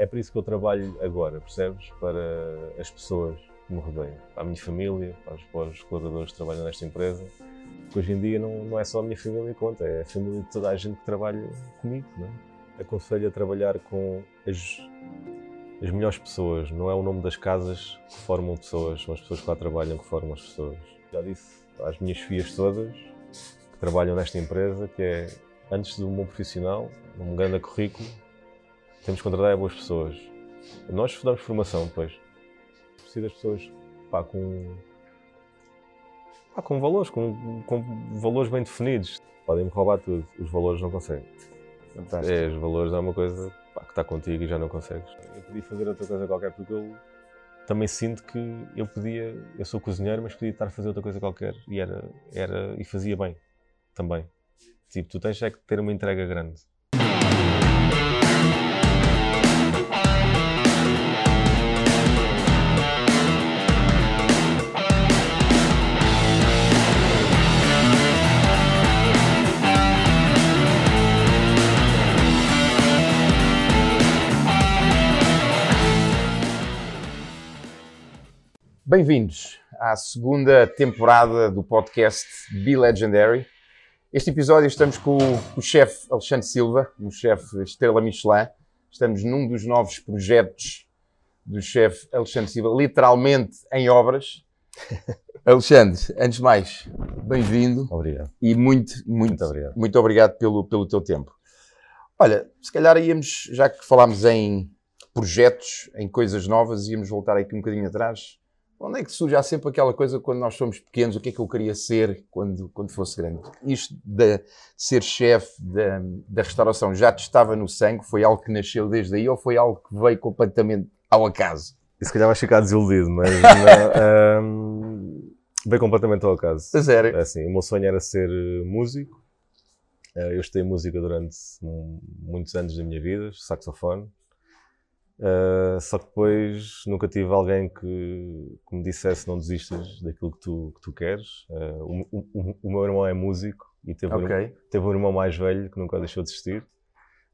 é por isso que eu trabalho agora, percebes? Para as pessoas que me rodeiam, para a minha família, para os, para os colaboradores que trabalham nesta empresa. Porque hoje em dia não, não é só a minha família que conta, é a família de toda a gente que trabalha comigo. Não é? Aconselho a trabalhar com as, as melhores pessoas, não é o nome das casas que formam pessoas, são as pessoas que lá trabalham que formam as pessoas. Já disse às minhas filhas todas que trabalham nesta empresa que é, antes de um bom profissional, um grande currículo, temos que contratar boas pessoas. Nós damos formação depois. Preciso das pessoas pá, com, pá, com valores, com, com valores bem definidos. Podem-me roubar tudo, os valores não conseguem. Fantástico. É, os valores é uma coisa pá, que está contigo e já não consegues. Eu podia fazer outra coisa qualquer porque eu também sinto que eu podia, eu sou cozinheiro, mas podia estar a fazer outra coisa qualquer e era, era e fazia bem também. Tipo, tu tens é que ter uma entrega grande. Bem-vindos à segunda temporada do podcast Be Legendary. Este episódio estamos com o, o chefe Alexandre Silva, um chefe estrela Michelin. Estamos num dos novos projetos do chefe Alexandre Silva, literalmente em obras. Alexandre, antes de mais, bem-vindo Obrigado. e muito, muito, Muito obrigado. muito obrigado pelo, pelo teu tempo. Olha, se calhar íamos, já que falámos em projetos, em coisas novas, íamos voltar aqui um bocadinho atrás. Onde é que surge há sempre aquela coisa quando nós somos pequenos, o que é que eu queria ser quando, quando fosse grande? Isto de, ser chefe da, da restauração já te estava no sangue? Foi algo que nasceu desde aí ou foi algo que veio completamente ao acaso? E se calhar vais ficar desiludido, mas não, hum, veio completamente ao acaso. A sério? Assim, o meu sonho era ser eh, músico. Eh, Eu estudei música durante hum, muitos anos da minha vida, saxofone. Eh, só que depois nunca tive alguém que, que me dissesse não desistas daquilo que tu, que tu queres. Eh, o, o- o meu irmão é músico e teve, um, Ok. teve um irmão mais velho que nunca deixou desistir.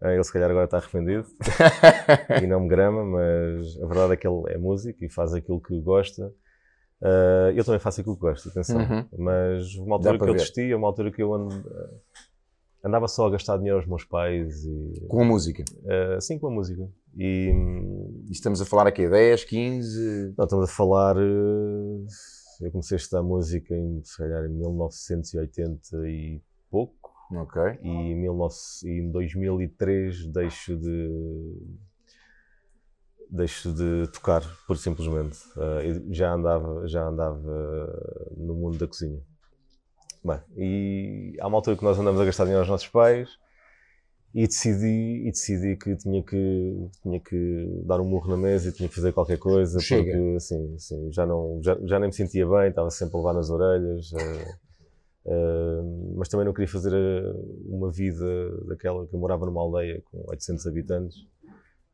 Eh, ele se calhar agora está arrependido e não me grama, mas a verdade é que ele é músico e faz aquilo que gosta. Uh, eu também faço aquilo que gosto, atenção. Uhum. Mas uma altura que para eu ver. desisti, uma altura que eu and- uh, andava só a gastar dinheiro aos meus pais e Com a música. uh, assim com a música. E E estamos a falar aqui 10, 15. não, estamos a falar. uh, eu comecei a estudar música em, se calhar, em 1980 e pouco. Ok. E em, 19 e em 2003 deixo de deixo de tocar, por simplesmente. Eu já andava já andava no mundo da cozinha. Bem, e há uma altura que nós andamos a gastar dinheiro aos nossos pais e decidi, e decidi que tinha que tinha que dar um murro na mesa e tinha que fazer qualquer coisa Chega. porque assim, assim já não já, já nem me sentia bem, estava sempre a levar nas orelhas. uh, Uh, mas também não queria fazer uh, uma vida daquela que eu morava numa aldeia com 800 habitantes.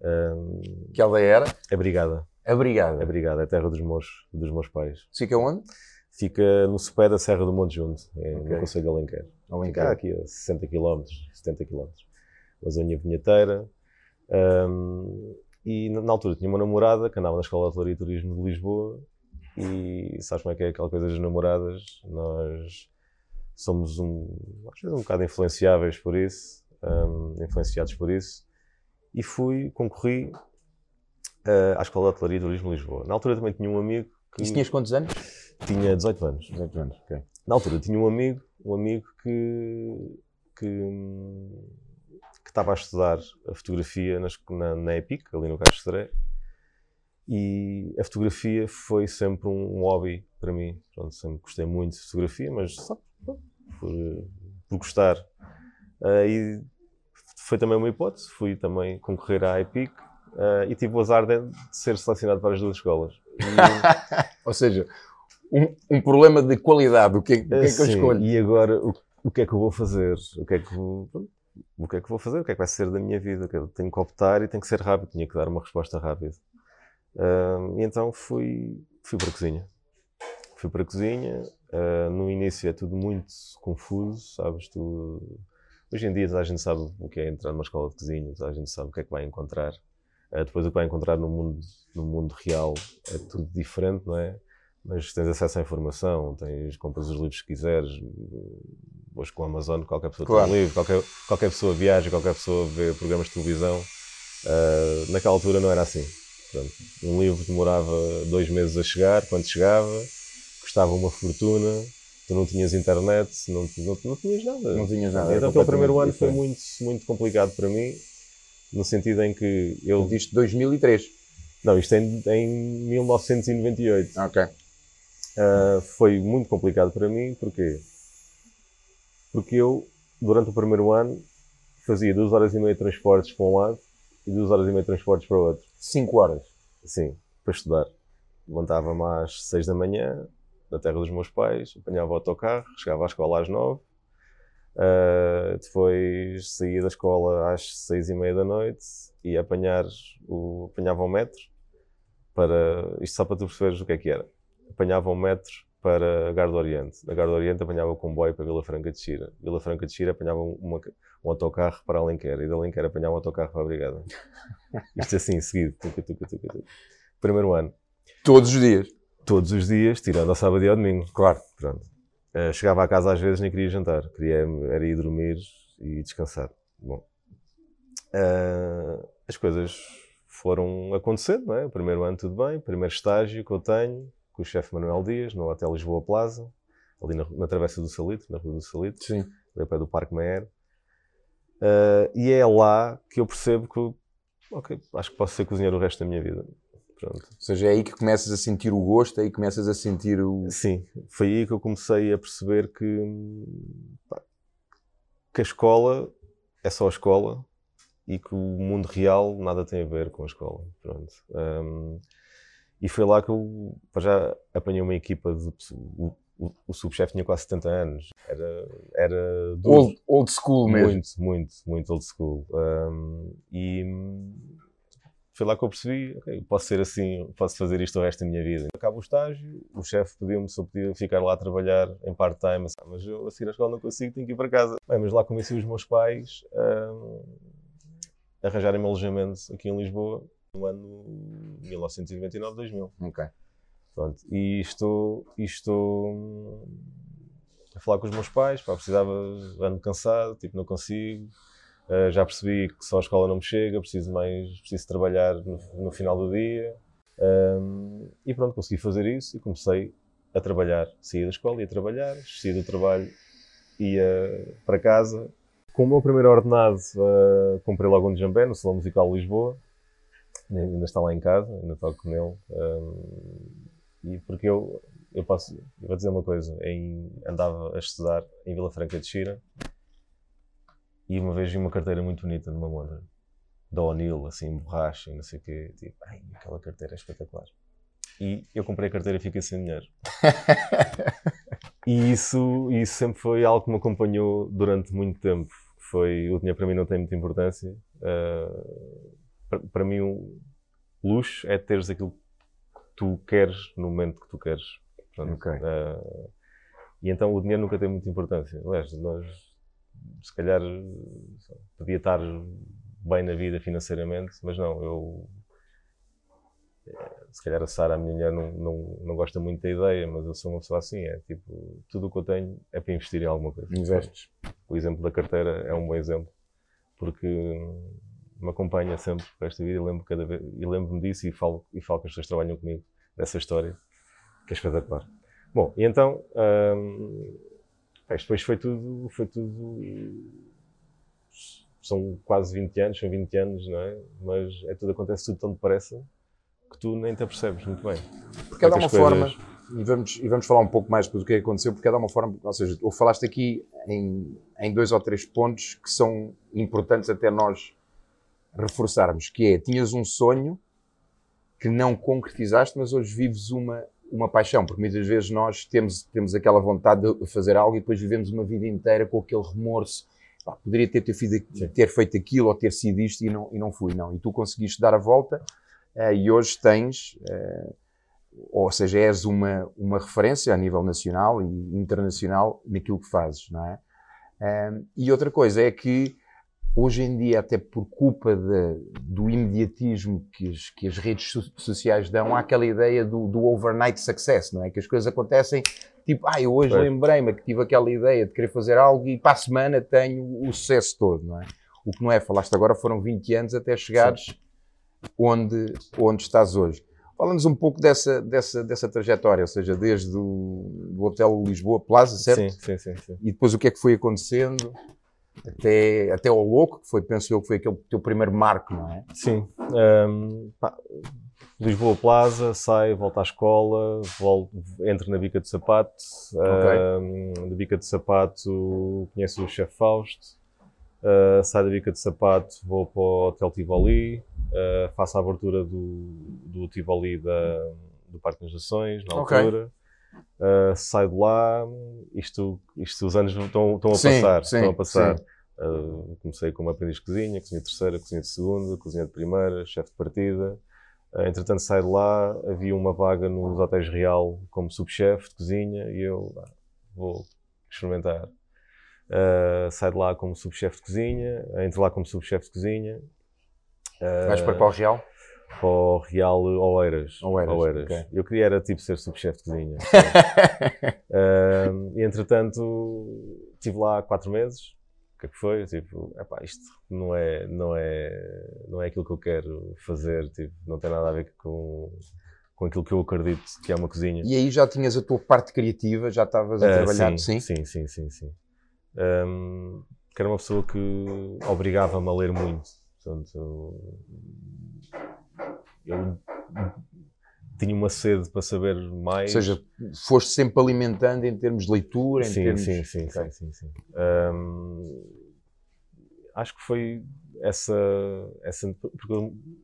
Uh, Que aldeia era? é Brigada, A Brigada. é Brigada, é a terra dos meus, dos meus pais. Fica onde? Fica no sopé da Serra do Monte Junto, é, Ok. no Conselho de Alenquer. Fica Alenquer. aqui a 60 km, 70 km. Zona vinheteira. Um, e na na altura tinha uma namorada que andava na Escola de Hotelaria e Turismo de Lisboa e sabes como é que é aquela coisa das namoradas? Nós somos um, às vezes um bocado influenciáveis por isso, um, influenciados por isso, e fui, concorri uh, à Escola de Hotelaria e Turismo de Lisboa. Na altura também tinha um amigo que Isso tinhas quantos anos? tinha 18 anos. 18 anos, ok. Na altura tinha um amigo, um amigo que que estava a estudar a fotografia nas- na, na EPIC, ali no Castro Sodré, e a fotografia foi sempre um, um hobby para mim. Pronto, sempre gostei muito de fotografia, mas só por, por gostar. Ah, e foi também uma hipótese, fui também concorrer à EPIC ah, e tive o azar de, de ser selecionado para as duas escolas. E- Ou seja, um, um problema de qualidade. O que, é- o que é que eu escolho? E agora, o, o que é que eu vou fazer? O que é que vou, o que é que vou fazer? O que é que vai ser da minha vida? Tenho que optar e tem que ser rápido. Tinha que dar uma resposta rápida. Ahm, e então fui, fui para a cozinha. Fui para a cozinha. ah, no início é tudo muito confuso, sabes? Tu, hoje em dia a gente sabe o que é entrar numa escola de cozinha, a gente sabe o que é que vai encontrar. Uh, depois o que vai encontrar no mundo, no mundo real é tudo diferente, não é? Mas tens acesso à informação, tens, compras os livros que quiseres, hoje com a Amazon qualquer pessoa claro. tem um livro, qualquer, qualquer pessoa viaja, qualquer pessoa vê programas de televisão. Uh, naquela altura não era assim. Pronto, um livro demorava dois meses a chegar, quando chegava, custava uma fortuna, tu não tinhas internet, não, não, não tinhas nada. Não tinhas nada. Então aquele primeiro ano foi muito, muito complicado para mim, no sentido em que eu... Isto 2003? Não, isto é em, em 1998. Ok. Uh, foi muito complicado para mim, porquê? Porque eu, durante o primeiro ano, fazia duas horas e meia de transportes para um lado e duas horas e meia de transportes para o outro. Cinco horas? Sim, para estudar. Levantava-me às seis da manhã, na terra dos meus pais, apanhava o autocarro, chegava à escola às nove, uh, depois saía da escola às seis e meia da noite e apanhar o, apanhava o metro para, isto só para tu perceberes o que é que era, apanhava o metro para a Garda Oriente. Da Garda Oriente apanhava o comboio para Vila Franca de Xira. Vila Franca de Xira apanhava uma, um autocarro para Alenquer. E da Alenquer apanhava um autocarro para a Brigada. Isto assim, seguido. Tuca, tuca, tuca, tuca. Primeiro ano. Todos os dias? Todos os dias, tirando ao sábado e ao domingo. Claro. Pronto. Uh, chegava à casa às vezes nem queria jantar. Queria era ir dormir e descansar. Bom. Uh, as coisas foram acontecendo, não é? O primeiro ano tudo bem. Primeiro estágio que eu tenho com o chefe Manuel Dias, no Hotel Lisboa Plaza, ali na, na Travessa do Salito, na Rua do Salito, Sim. ali pé do Parque Meyer. Uh, e é lá que eu percebo que, ok, acho que posso ser cozinheiro o resto da minha vida. Pronto. Ou seja, é aí que começas a sentir o gosto, é aí que começas a sentir o. Sim, foi aí que eu comecei a perceber que, pá, que a escola é só a escola e que o mundo real nada tem a ver com a escola. Pronto. Um, e foi lá que eu já apanhei uma equipa de. O, o, o subchefe tinha quase 70 anos. Era. era old, old school muito, mesmo. Muito, muito, muito old school. Um, e foi lá que eu percebi, ok, posso ser assim, posso fazer isto o resto da minha vida. Acaba o estágio, o chefe pediu-me se eu podia ficar lá a trabalhar em part-time, assim, mas eu a seguir à escola não consigo, tenho que ir para casa. Bem, mas lá convenci os meus pais a arranjarem-me alojamento aqui em Lisboa no ano 1999-2000. Ok. Pronto, e estou, estou hum, a falar com os meus pais, pá, precisava, ando cansado, tipo, não consigo. Uh, já percebi que só a escola não me chega, preciso mais, preciso trabalhar no, no final do dia. Um, e pronto, consegui fazer isso e comecei a trabalhar. Saí da escola, ia trabalhar, saí do trabalho, ia para casa. Com o meu primeiro ordenado, uh, comprei logo um jambé no Salão Musical de Lisboa ainda está lá em casa, ainda toco nele. Um, e porque eu, eu posso, eu vou dizer uma coisa, em, andava a estudar em Vila Franca de Xira e uma vez vi uma carteira muito bonita numa montra da O'Neill, assim, borracha e não sei o quê. Tipo, ai, aquela carteira é espetacular. E eu comprei a carteira e fiquei sem dinheiro. e isso, isso sempre foi algo que me acompanhou durante muito tempo. Foi, o dinheiro para mim não tem muita importância. Uh, para mim, o luxo é teres aquilo que tu queres no momento que tu queres. Portanto, okay. uh, e então o dinheiro nunca tem muita importância. Aliás, nós, se calhar, podia estar bem na vida financeiramente, mas não, eu. Se calhar a Sara, a minha mulher, não, não, não gosta muito da ideia, mas eu sou uma pessoa assim. É tipo, tudo o que eu tenho é para investir em alguma coisa. Investes. O exemplo da carteira é um bom exemplo, porque me acompanha sempre para esta vida e lembro cada vez e lembro-me disso e falo e falo que as pessoas trabalham comigo dessa história que é espetacular. Bom, e então hum, depois foi tudo foi tudo são quase 20 anos, são 20 anos, não é? Mas é tudo acontece tudo tão depressa que tu nem te apercebes muito bem. Porque é de uma coisas... forma, e vamos, e vamos falar um pouco mais do que aconteceu, porque é de uma forma, ou seja, tu falaste aqui em, em dois ou três pontos que são importantes até nós reforçarmos, que é, tinhas um sonho que não concretizaste, mas hoje vives uma, uma paixão, porque muitas vezes nós temos, temos aquela vontade de fazer algo e depois vivemos uma vida inteira com aquele remorso. Ah, poderia ter, ter, feito, ter, feito aquilo ou ter sido isto e não, e não fui, não. E tu conseguiste dar a volta uh, e hoje tens, uh, ou seja, és uma, uma referência a nível nacional e internacional naquilo que fazes, não é? Uh, e outra coisa é que hoje em dia, até por culpa de, do imediatismo que as, que as redes so sociais dão, há aquela ideia do, do, overnight success, não é? Que as coisas acontecem, tipo, ah, eu hoje lembrei-me que tive aquela ideia de querer fazer algo e para a semana tenho o sucesso todo, não é? O que não é, falaste agora, foram 20 anos até chegares onde, onde estás hoje. Fala-nos um pouco dessa, dessa, dessa trajetória, ou seja, desde o Hotel Lisboa Plaza, certo? Sim, sim, sim, sim. E depois o que é que foi acontecendo? Até, até ao louco, que foi, penso eu, que foi aquele teu primeiro marco, não é? Sim. Um, pá, Lisboa Plaza, sai, volta à escola, volto, entro na bica de sapato. Okay. Um, na bica de sapato conheço o chefe Fausto. Uh, saio da bica de sapato, vou para o Hotel Tivoli, uh, faço a abertura do, do Tivoli da, do Parque das Nações, na altura. Okay. Uh, saio de lá, isto, isto os anos estão, estão a sim, passar. Sim, estão a passar. Uh, comecei como aprendiz de cozinha, cozinha de terceira, cozinha de segunda, cozinha de primeira, chefe de partida. Uh, entretanto, saio de lá, havia uma vaga nos Hotéis Real como subchefe de cozinha e eu ah, vou experimentar. Uh, saio de lá como subchefe de cozinha, entro lá como subchefe de cozinha. Vais para qual Real? Para o Real Oeiras. Oeiras, Oeiras. Okay. Eu queria era tipo ser subchefe de cozinha. uh, e entretanto, estive lá quatro meses. O que é que foi? Tipo, epá, isto não é, não, é, não é aquilo que eu quero fazer. Tipo, não tem nada a ver com, com aquilo que eu acredito que é uma cozinha. E aí já tinhas a tua parte criativa? Já estavas a uh, trabalhar? Sim, sim, sim, sim. sim. Um, que era uma pessoa que obrigava-me a ler muito. Portanto, eu tinha uma sede para saber mais. Ou seja, foste sempre alimentando em termos de leitura, em sim, termos... Sim, sim, okay. sim, sim, sim. Acho que foi essa, essa... Porque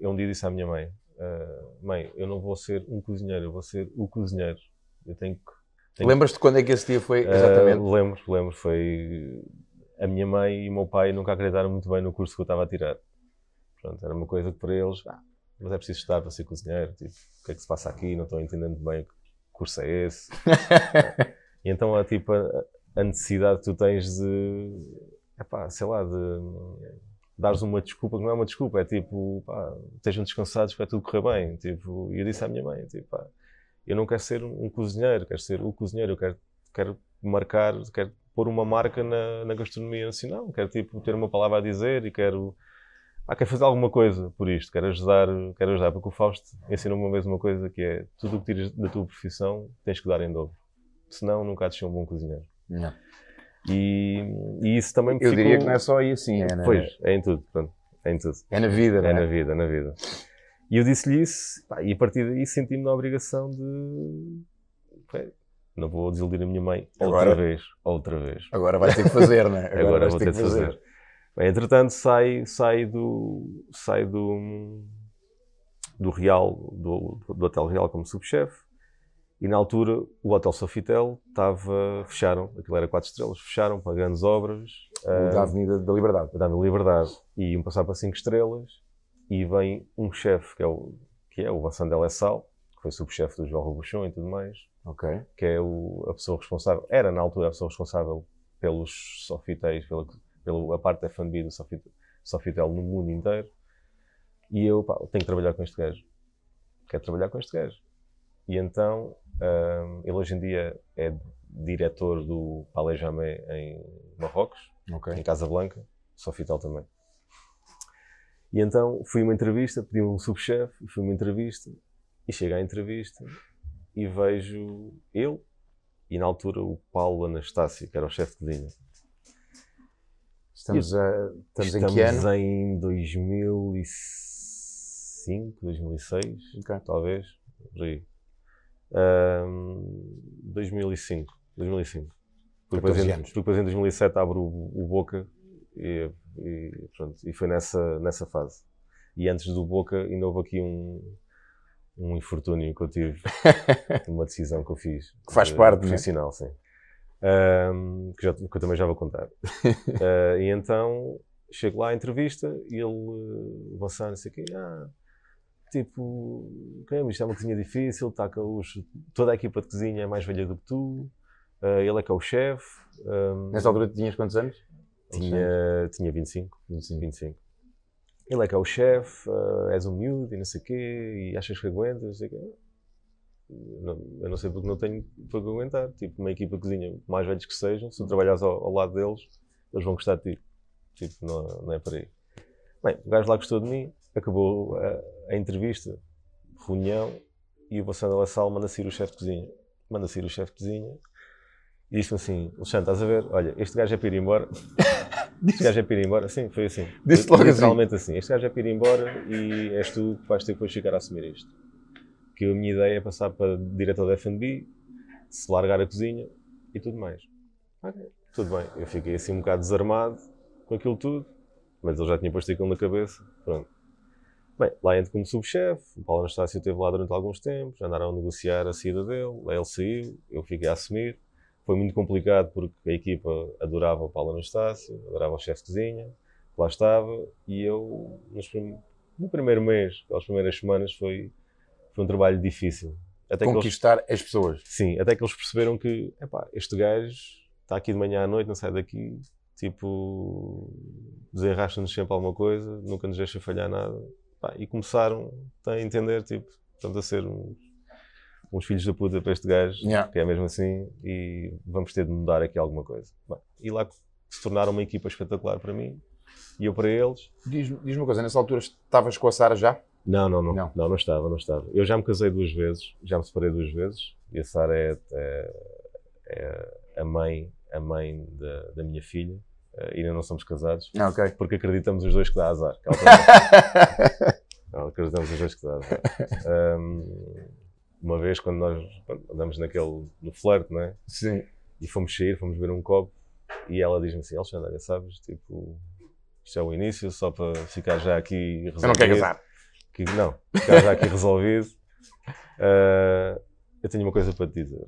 eu um dia disse à minha mãe, uh, mãe, eu não vou ser um cozinheiro, eu vou ser o cozinheiro. Eu tenho que... Tenho... Lembras-te quando é que esse dia foi, exatamente? Uh, lembro, lembro. Foi... A minha mãe e o meu pai nunca acreditaram muito bem no curso que eu estava a tirar. Pronto, era uma coisa que para eles... Ah, mas é preciso estudar para ser cozinheiro, tipo, o que é que se passa aqui, não estou entendendo bem que curso é esse. e então há tipo a, a, necessidade que tu tens de, epá, sei lá, de dares uma desculpa que não é uma desculpa, é tipo, pá, estejam descansados que vai tudo correr bem. Tipo, e eu disse à minha mãe, tipo, pá, eu não quero ser um cozinheiro, quero ser o cozinheiro, eu quero, quero marcar, quero pôr uma marca na, na gastronomia nacional, quero tipo ter uma palavra a dizer e quero ah, quero fazer alguma coisa por isto, quero ajudar, quero ajudar, porque o Fausto ensinou-me uma vez uma coisa que é tudo o que tiras da tua profissão tens que dar em dobro, senão nunca há de ser um bom cozinheiro. Não. E, e isso também Eu ficou... diria que não é só aí assim, é na... Pois, é em tudo, pronto, é em tudo. É na vida, não é? É na vida, é na vida. E eu disse-lhe isso, pá, e a partir daí senti-me na obrigação de... não vou desiludir a minha mãe outra agora, vez, outra vez. Agora vais ter que fazer, não é? Agora, agora vou ter que fazer. fazer. Bem, entretanto, sai, sai, do, sai do, do Real, do, do Hotel Real como subchefe. E na altura o Hotel Sofitel estava, fecharam, aquilo era quatro estrelas, fecharam para grandes obras. Da Avenida da Liberdade. Da Avenida da Liberdade. E iam passar para cinco estrelas e vem um chefe, que é o, que é o Vincent Delessal, que foi subchefe do João Robuchon e tudo mais. Ok. Que é o, a pessoa responsável, era na altura a pessoa responsável pelos Sofitéis, pela pela parte da F&B do Sofitel no mundo inteiro. E eu, pá, tenho que trabalhar com este gajo. Quero trabalhar com este gajo. E então, um, ele hoje em dia é diretor do Palais Jamé em Marrocos, okay. em Casablanca, Sofitel também. E então fui uma entrevista, pedi um subchefe, fui uma entrevista, e chego à entrevista e vejo ele e na altura o Paulo Anastácio, que era o chefe de cozinha. Estamos, a, estamos, estamos em que ano? em 2005, 2006, okay. talvez, por aí. Um, 2005, 2005. Porque depois, em, porque depois em 2007 abro o, o Boca e, e, pronto, e foi nessa, nessa fase. E antes do Boca ainda houve aqui um, um infortúnio que eu tive, uma decisão que eu fiz. Que faz parte, né? profissional, né? sim um, que, já, que, eu também já vou contar. uh, e então chego lá à entrevista e ele, uh, o Vassano, disse aqui, ah, tipo, okay, isto é uma cozinha difícil, tá os, toda a equipa de cozinha é mais velha do que tu, uh, ele é que é o chefe. Um, Nessa altura tinhas quantos anos? Tinha, tinha 25, 25, 25. Ele é que é o chefe, uh, és um miúdo e não sei o quê, e achas que aguentas, não sei o quê. Não, eu não sei porque não tenho para aguentar. Tipo, uma equipa de cozinha, mais velhos que sejam, se tu trabalhares ao, ao, lado deles, eles vão gostar de ti. Tipo, não, não é para aí. Bem, o gajo lá gostou de mim, acabou a, a entrevista, reunião, e o Bassano Sal manda sair o chefe de cozinha. Manda sair o chefe de cozinha e disse-me assim: Alexandre, estás a ver? Olha, este gajo é para ir embora. este gajo é para ir embora. Sim, foi assim. Disse logo assim. Literalmente assim. assim. Este gajo é para ir embora e és tu que vais ter que depois ficar a assumir isto. Que a minha ideia é passar para diretor da FB, se largar a cozinha e tudo mais. Ok, tudo bem. Eu fiquei assim um bocado desarmado com aquilo tudo, mas ele já tinha posto aquilo na cabeça. Pronto. Bem, lá entro como subchefe, o Paulo Anastácio esteve lá durante alguns tempos, andaram a negociar a saída dele, lá ele saiu, eu fiquei a assumir. Foi muito complicado porque a equipa adorava o Paulo Anastácio, adorava o chefe de cozinha, lá estava, e eu, prim... no primeiro mês, pelas primeiras semanas, foi, foi um trabalho difícil. Até Conquistar eles... as pessoas. Sim, até que eles perceberam que, epá, este gajo está aqui de manhã à noite, não sai daqui, tipo, desenrasca-nos sempre alguma coisa, nunca nos deixa falhar nada Pá, e começaram a entender, tipo, estamos a ser uns, uns, filhos da puta para este gajo, yeah. que é mesmo assim, e vamos ter de mudar aqui alguma coisa. Bem, e lá se tornaram uma equipa espetacular para mim e eu para eles. Diz-me diz uma coisa, nessa altura estavas com a Sara já? Não, não, não, não, não, não estava, não estava. Eu já me casei duas vezes, já me separei duas vezes, e a Sara é, é, é, a mãe, a mãe da, da minha filha. Uh, ainda não somos casados. Okay. Porque acreditamos os dois que dá azar. não, acreditamos os dois que dá azar. Um, uma vez, quando nós andamos naquele, no flerte, não é? Sim. E fomos sair, fomos ver um copo, e ela diz-me assim: Alexandre, sabes, tipo, isto é o início, só para ficar já aqui resolvido. Eu não quero casar. Que, não, ficar já aqui resolvido. Uh, eu tenho uma coisa para te dizer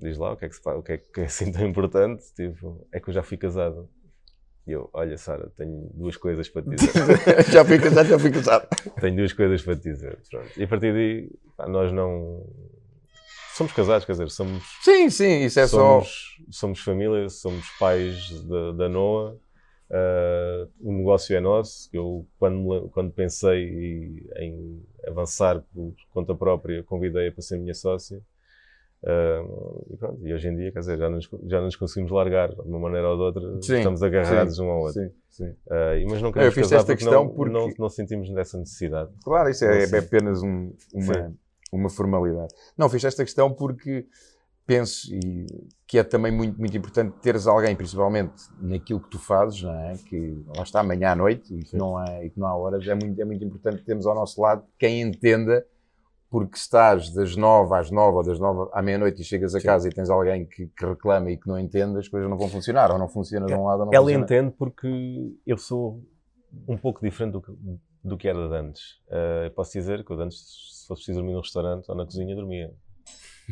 diz lá o que é que, se, o que, é, que é assim tão importante, tipo, é que eu já fui casado. E eu, olha Sara, tenho duas coisas para te dizer. já fui casado, já fui casado. tenho duas coisas para te dizer. Pronto. E a partir daí, pá, nós não. Somos casados, quer dizer, somos. Sim, sim, isso é somos, só. Somos família, somos pais da, da Noa. Uh, o negócio é nosso. Eu, quando, quando pensei em avançar por conta própria, convidei-a para ser minha sócia. Uh, e, pronto, e hoje em dia, quer dizer, já nos, já nos conseguimos largar de uma maneira ou de outra, sim, estamos agarrados sim, um ao outro. Sim, sim. Uh, mas não queremos casar esta questão não, porque não, não sentimos dessa necessidade. Claro, isso é, é apenas um, uma, uma formalidade. Não, fiz esta questão porque penso e, que é também muito, muito importante teres alguém, principalmente naquilo que tu fazes, não é? que lá está amanhã à noite e que, não há, e que não há horas, é muito, é muito importante termos ao nosso lado quem entenda porque estás das nove às nove ou das nove à meia-noite e chegas a Sim. casa e tens alguém que, que, reclama e que não entende, as coisas não vão funcionar, ou não funciona de um lado ou não Ela funciona. entende porque eu sou um pouco diferente do que, do que era de antes. Uh, eu posso dizer que eu de antes, se fosse preciso dormir no restaurante ou na cozinha, dormia.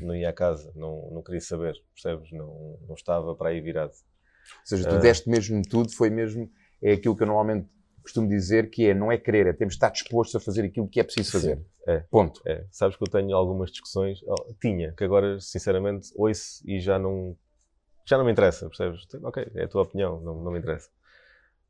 Não ia à casa, não, não queria saber, percebes? Não, não estava para aí virado. Ou seja, tu uh, deste mesmo tudo, foi mesmo, é aquilo que eu normalmente costumo dizer que é, não é querer, é temos de estar dispostos a fazer aquilo que é preciso fazer. Sim, é. Ponto. É. Sabes que eu tenho algumas discussões, tinha, que agora, sinceramente, ouço e já não, já não me interessa, percebes? Ok, é a tua opinião, não, não me interessa.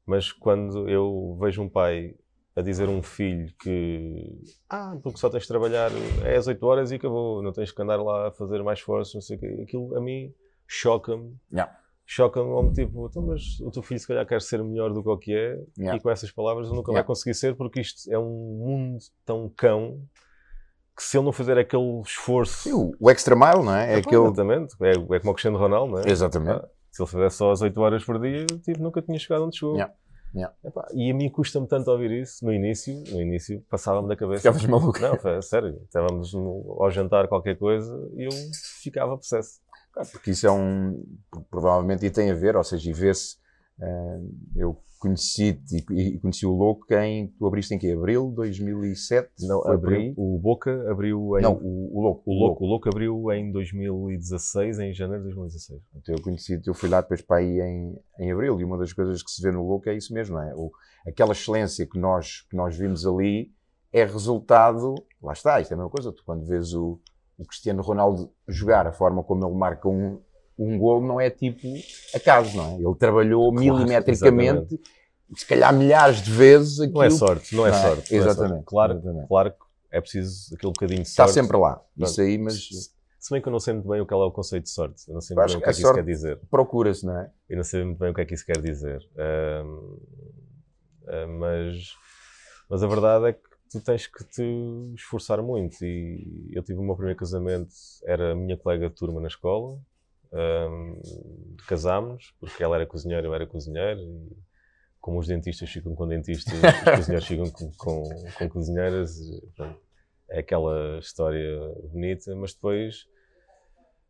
Mas quando eu vejo um pai a dizer a um filho que ah, porque só tens de trabalhar é às 8 horas e acabou, não tens que andar lá a fazer mais força, não sei o quê. Aquilo a mim choca-me. Yeah choca-me como tipo, então, mas o teu filho se calhar quer ser melhor do que o que é, yeah. e com essas palavras ele nunca yeah. vai conseguir ser, porque isto é um mundo tão cão que se ele não fizer aquele esforço. Sim, o extra mile, não é? é, é aquele... Exatamente, é, é como o Cristiano Ronaldo, não é? Exatamente. Ah, se ele fizesse só as 8 horas por dia, tipo, nunca tinha chegado onde chegou. Yeah. Yeah. Epá, e a mim custa-me tanto ouvir isso no início, no início passava-me da cabeça. Ficavas maluco? Não, foi, sério. Estávamos no, ao jantar qualquer coisa e eu ficava possesso porque isso é um. Provavelmente, e tem a ver, ou seja, e vê-se. Uh, eu conheci e, e conheci o Louco em. Tu abriste em que? Abril de 2007? Não, abriu, o Boca abriu em. Não, o, o Louco. O Louco, o Louco abriu em 2016, em janeiro de 2016. Então eu conheci, eu fui lá depois para aí em, em Abril e uma das coisas que se vê no Louco é isso mesmo, não é? O, aquela excelência que nós, que nós vimos ali é resultado. Lá está, isto é a mesma coisa. Tu quando vês o o Cristiano Ronaldo jogar, a forma como ele marca um, um golo não é tipo acaso, não é? Ele trabalhou Claro, milimetricamente, se calhar milhares de vezes aquilo. Não é sorte, não é Não é? sorte. não é Exatamente, sorte. Claro, exatamente. claro que é preciso aquele bocadinho de Está sorte. sempre lá. Isso aí, mas Se, bem que eu não sei muito bem o que é o conceito de sorte. Eu não sei muito bem o que é que isso quer dizer. procura-se, não é? Eu não sei muito bem o que é que isso quer dizer. Ahm, ah, mas, mas a verdade é que tu tens que te esforçar muito. E eu tive o meu primeiro casamento, era a minha colega de turma na escola. Ahm, casámos, porque ela era cozinheira, eu era cozinheiro. E como os dentistas ficam com dentistas, os cozinheiros ficam com, com, com cozinheiras. e, pronto, é aquela história bonita, mas depois.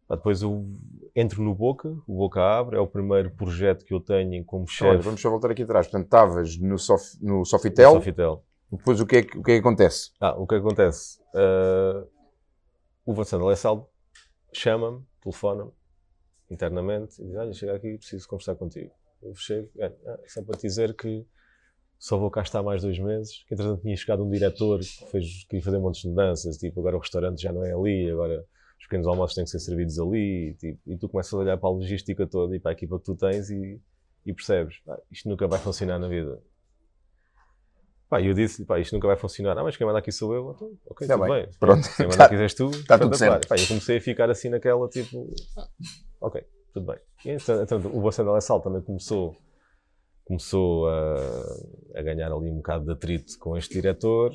pá, Depois eu entro no Boca, o Boca abre, é o primeiro projeto que eu tenho como Olha, chefe vamos só voltar aqui atrás. Portanto, estavas no, Sof, no Sofitel, Sofitel. depois o que, é que, o que é que acontece? Ah, o que acontece? Ah, o Vassando Alessaldo chama-me, telefona-me internamente e diz: Olha, chega aqui, preciso conversar contigo. Eu chego, é, ah, só para te dizer que só vou cá estar mais dois meses. Que entretanto tinha chegado um diretor que fez, queria fazer montes de mudanças, tipo, agora o restaurante já não é ali, agora os pequenos almoços têm que ser servidos ali, e, tipo, e tu começas a olhar para a logística toda e para a equipa que tu tens e, e percebes: "Pá, isto nunca vai funcionar na vida. Pá, eu disse, pá, isto nunca vai funcionar. Ah, mas quem manda aqui sou eu. Então, ok, Está tudo bem, bem. pronto. Quem manda Tá- aqui és tu. tá tudo certo. Pá, eu comecei a ficar assim naquela, tipo, ah, ok, tudo bem. Então, então, o Bocendo Alessal também começou, começou a, a ganhar ali um bocado de atrito com este diretor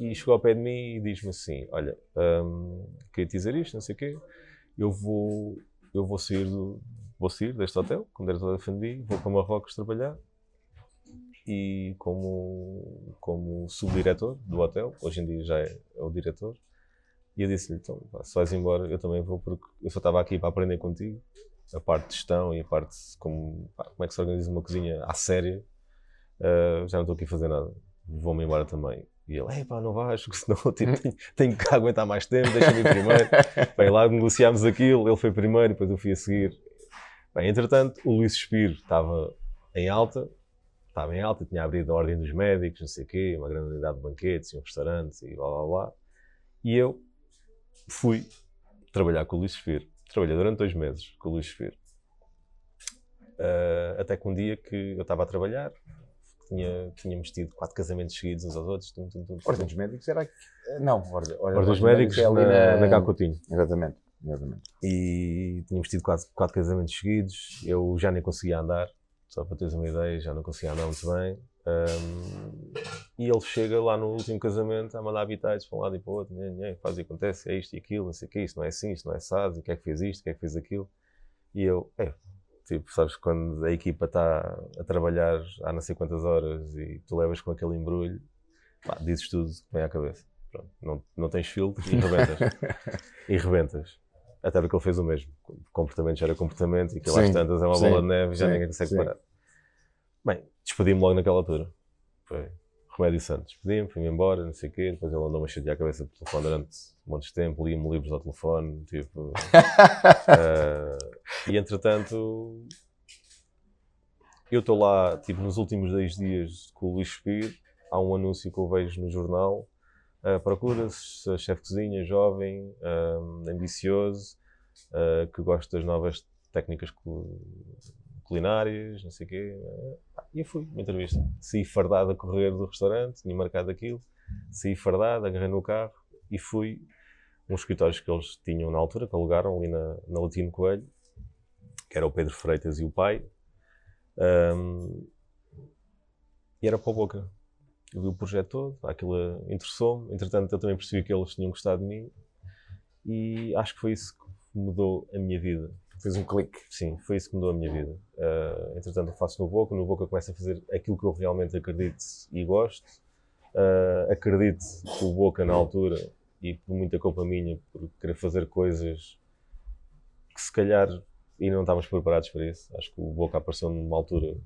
e chegou ao pé de mim e diz-me assim, olha, hum, queria te dizer isto, não sei o quê, eu vou, eu vou sair do, vou sair deste hotel, como diretor da F&B, vou para Marrocos trabalhar e como, como subdiretor do hotel, hoje em dia já é, é o diretor, e eu disse-lhe, então, pá, se vais embora, eu também vou, porque eu só estava aqui para aprender contigo, a parte de gestão e a parte de como, pá, como é que se organiza uma cozinha à séria, ah, já não estou aqui a fazer nada, vou-me embora também. E ele, pá, não vais, porque senão tipo, tenho, tenho que aguentar mais tempo, deixa-me ir primeiro. Bem, lá negociámos aquilo, ele foi primeiro, depois eu fui a seguir. Bem, entretanto, o Luís Espiro estava em alta, estava em alta, tinha abrido a Ordem dos Médicos, não sei o quê, uma grande unidade de banquetes um restaurante e blá blá blá. E eu fui trabalhar com o Luís. Trabalhei durante dois meses com o Luís. Ah, até que um dia que eu estava a trabalhar, tinha, tínhamos tido quatro casamentos seguidos uns aos outros. Tum, tum, tum, dos Médicos era aqui. Não, Ordem, Ordem dos Médicos é ali na, na Cá Coutinho. Exatamente, exatamente. e tínhamos tido quatro, quatro casamentos seguidos. Eu já nem conseguia andar, só para teres uma ideia, já não conseguia andar muito bem. Ahm, e ele chega lá no último casamento a mandar habitats para um lado e para o outro, nhã, nhã, faz e acontece, é isto e aquilo, não sei o que, isto não é assim, isto não é assado, e quem é que fez isto, quem é que fez aquilo. E eu, é, tipo, sabes, quando a equipa está a trabalhar há não sei quantas horas e tu levas com aquele embrulho, pá, dizes tudo que vem à cabeça. Pronto, não, não tens filtro e rebentas. e rebentas. Até porque ele fez o mesmo. Comportamento gera comportamento e aquilo às tantas é uma sim, bola de neve e já ninguém consegue sim. parar. Bem, despedi-me logo naquela altura. Foi Remédio Santo. Despedi-me, fui-me embora, não sei o quê. Depois ele andou-me a chatear a cabeça por telefone durante um monte de tempo. Lia-me livros ao telefone, tipo... eh, e entretanto... Eu estou lá, tipo, nos últimos 10 dias com o Luís Espir. Há um anúncio que eu vejo no jornal. Uh, Procura-se chefe de cozinha, jovem, um, ambicioso, uh, que gosta das novas técnicas cu- culinárias, não sei o quê. E eu fui, uma entrevista. Saí fardado a correr do restaurante, tinha marcado aquilo. Saí fardado, agarrei no carro e fui uns escritórios que eles tinham na altura, que alugaram ali na, na Latino Coelho, que era o Pedro Freitas e o pai. Um, e era para o Boca. Eu vi o projeto todo, aquilo interessou-me. Entretanto, eu também percebi que eles tinham gostado de mim e acho que foi isso que mudou a minha vida. Fez um clique. Sim, foi isso que mudou a minha vida. Uh, entretanto, eu faço no Boca, no Boca começo a fazer aquilo que eu realmente acredito e gosto. Uh, acredito que o Boca, na altura, e por muita culpa minha, por querer fazer coisas que se calhar ainda não estávamos preparados para isso. Acho que o Boca apareceu numa altura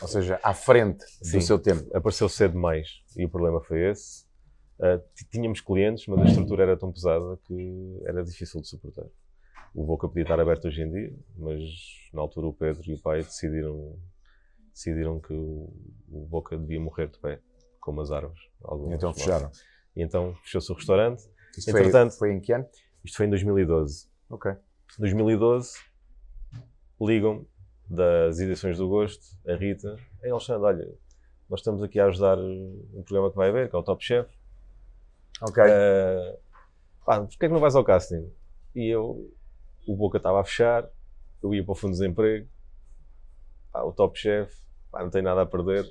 Ou seja, à frente Sim. do seu tempo. apareceu cedo demais e o problema foi esse. Uh, tínhamos clientes, mas a estrutura era tão pesada que era difícil de suportar. O Boca podia estar aberto hoje em dia, mas na altura o Pedro e o pai decidiram, decidiram que o, o Boca devia morrer de pé, como as árvores. algumas Então fecharam. E então fechou-se o restaurante. Isto foi, Entretanto- foi em que ano? Isto foi em 2012. Ok. 2012 ligam-me das edições do Gosto, a Rita, Ei Alexandre, olha, nós estamos aqui a ajudar um programa que vai haver, que é o Top Chef. Ok. Uh, pá, porquê é que não vais ao casting? E eu, o Boca estava a fechar, eu ia para o fundo de desemprego, pá, o Top Chef, pá, não tenho nada a perder,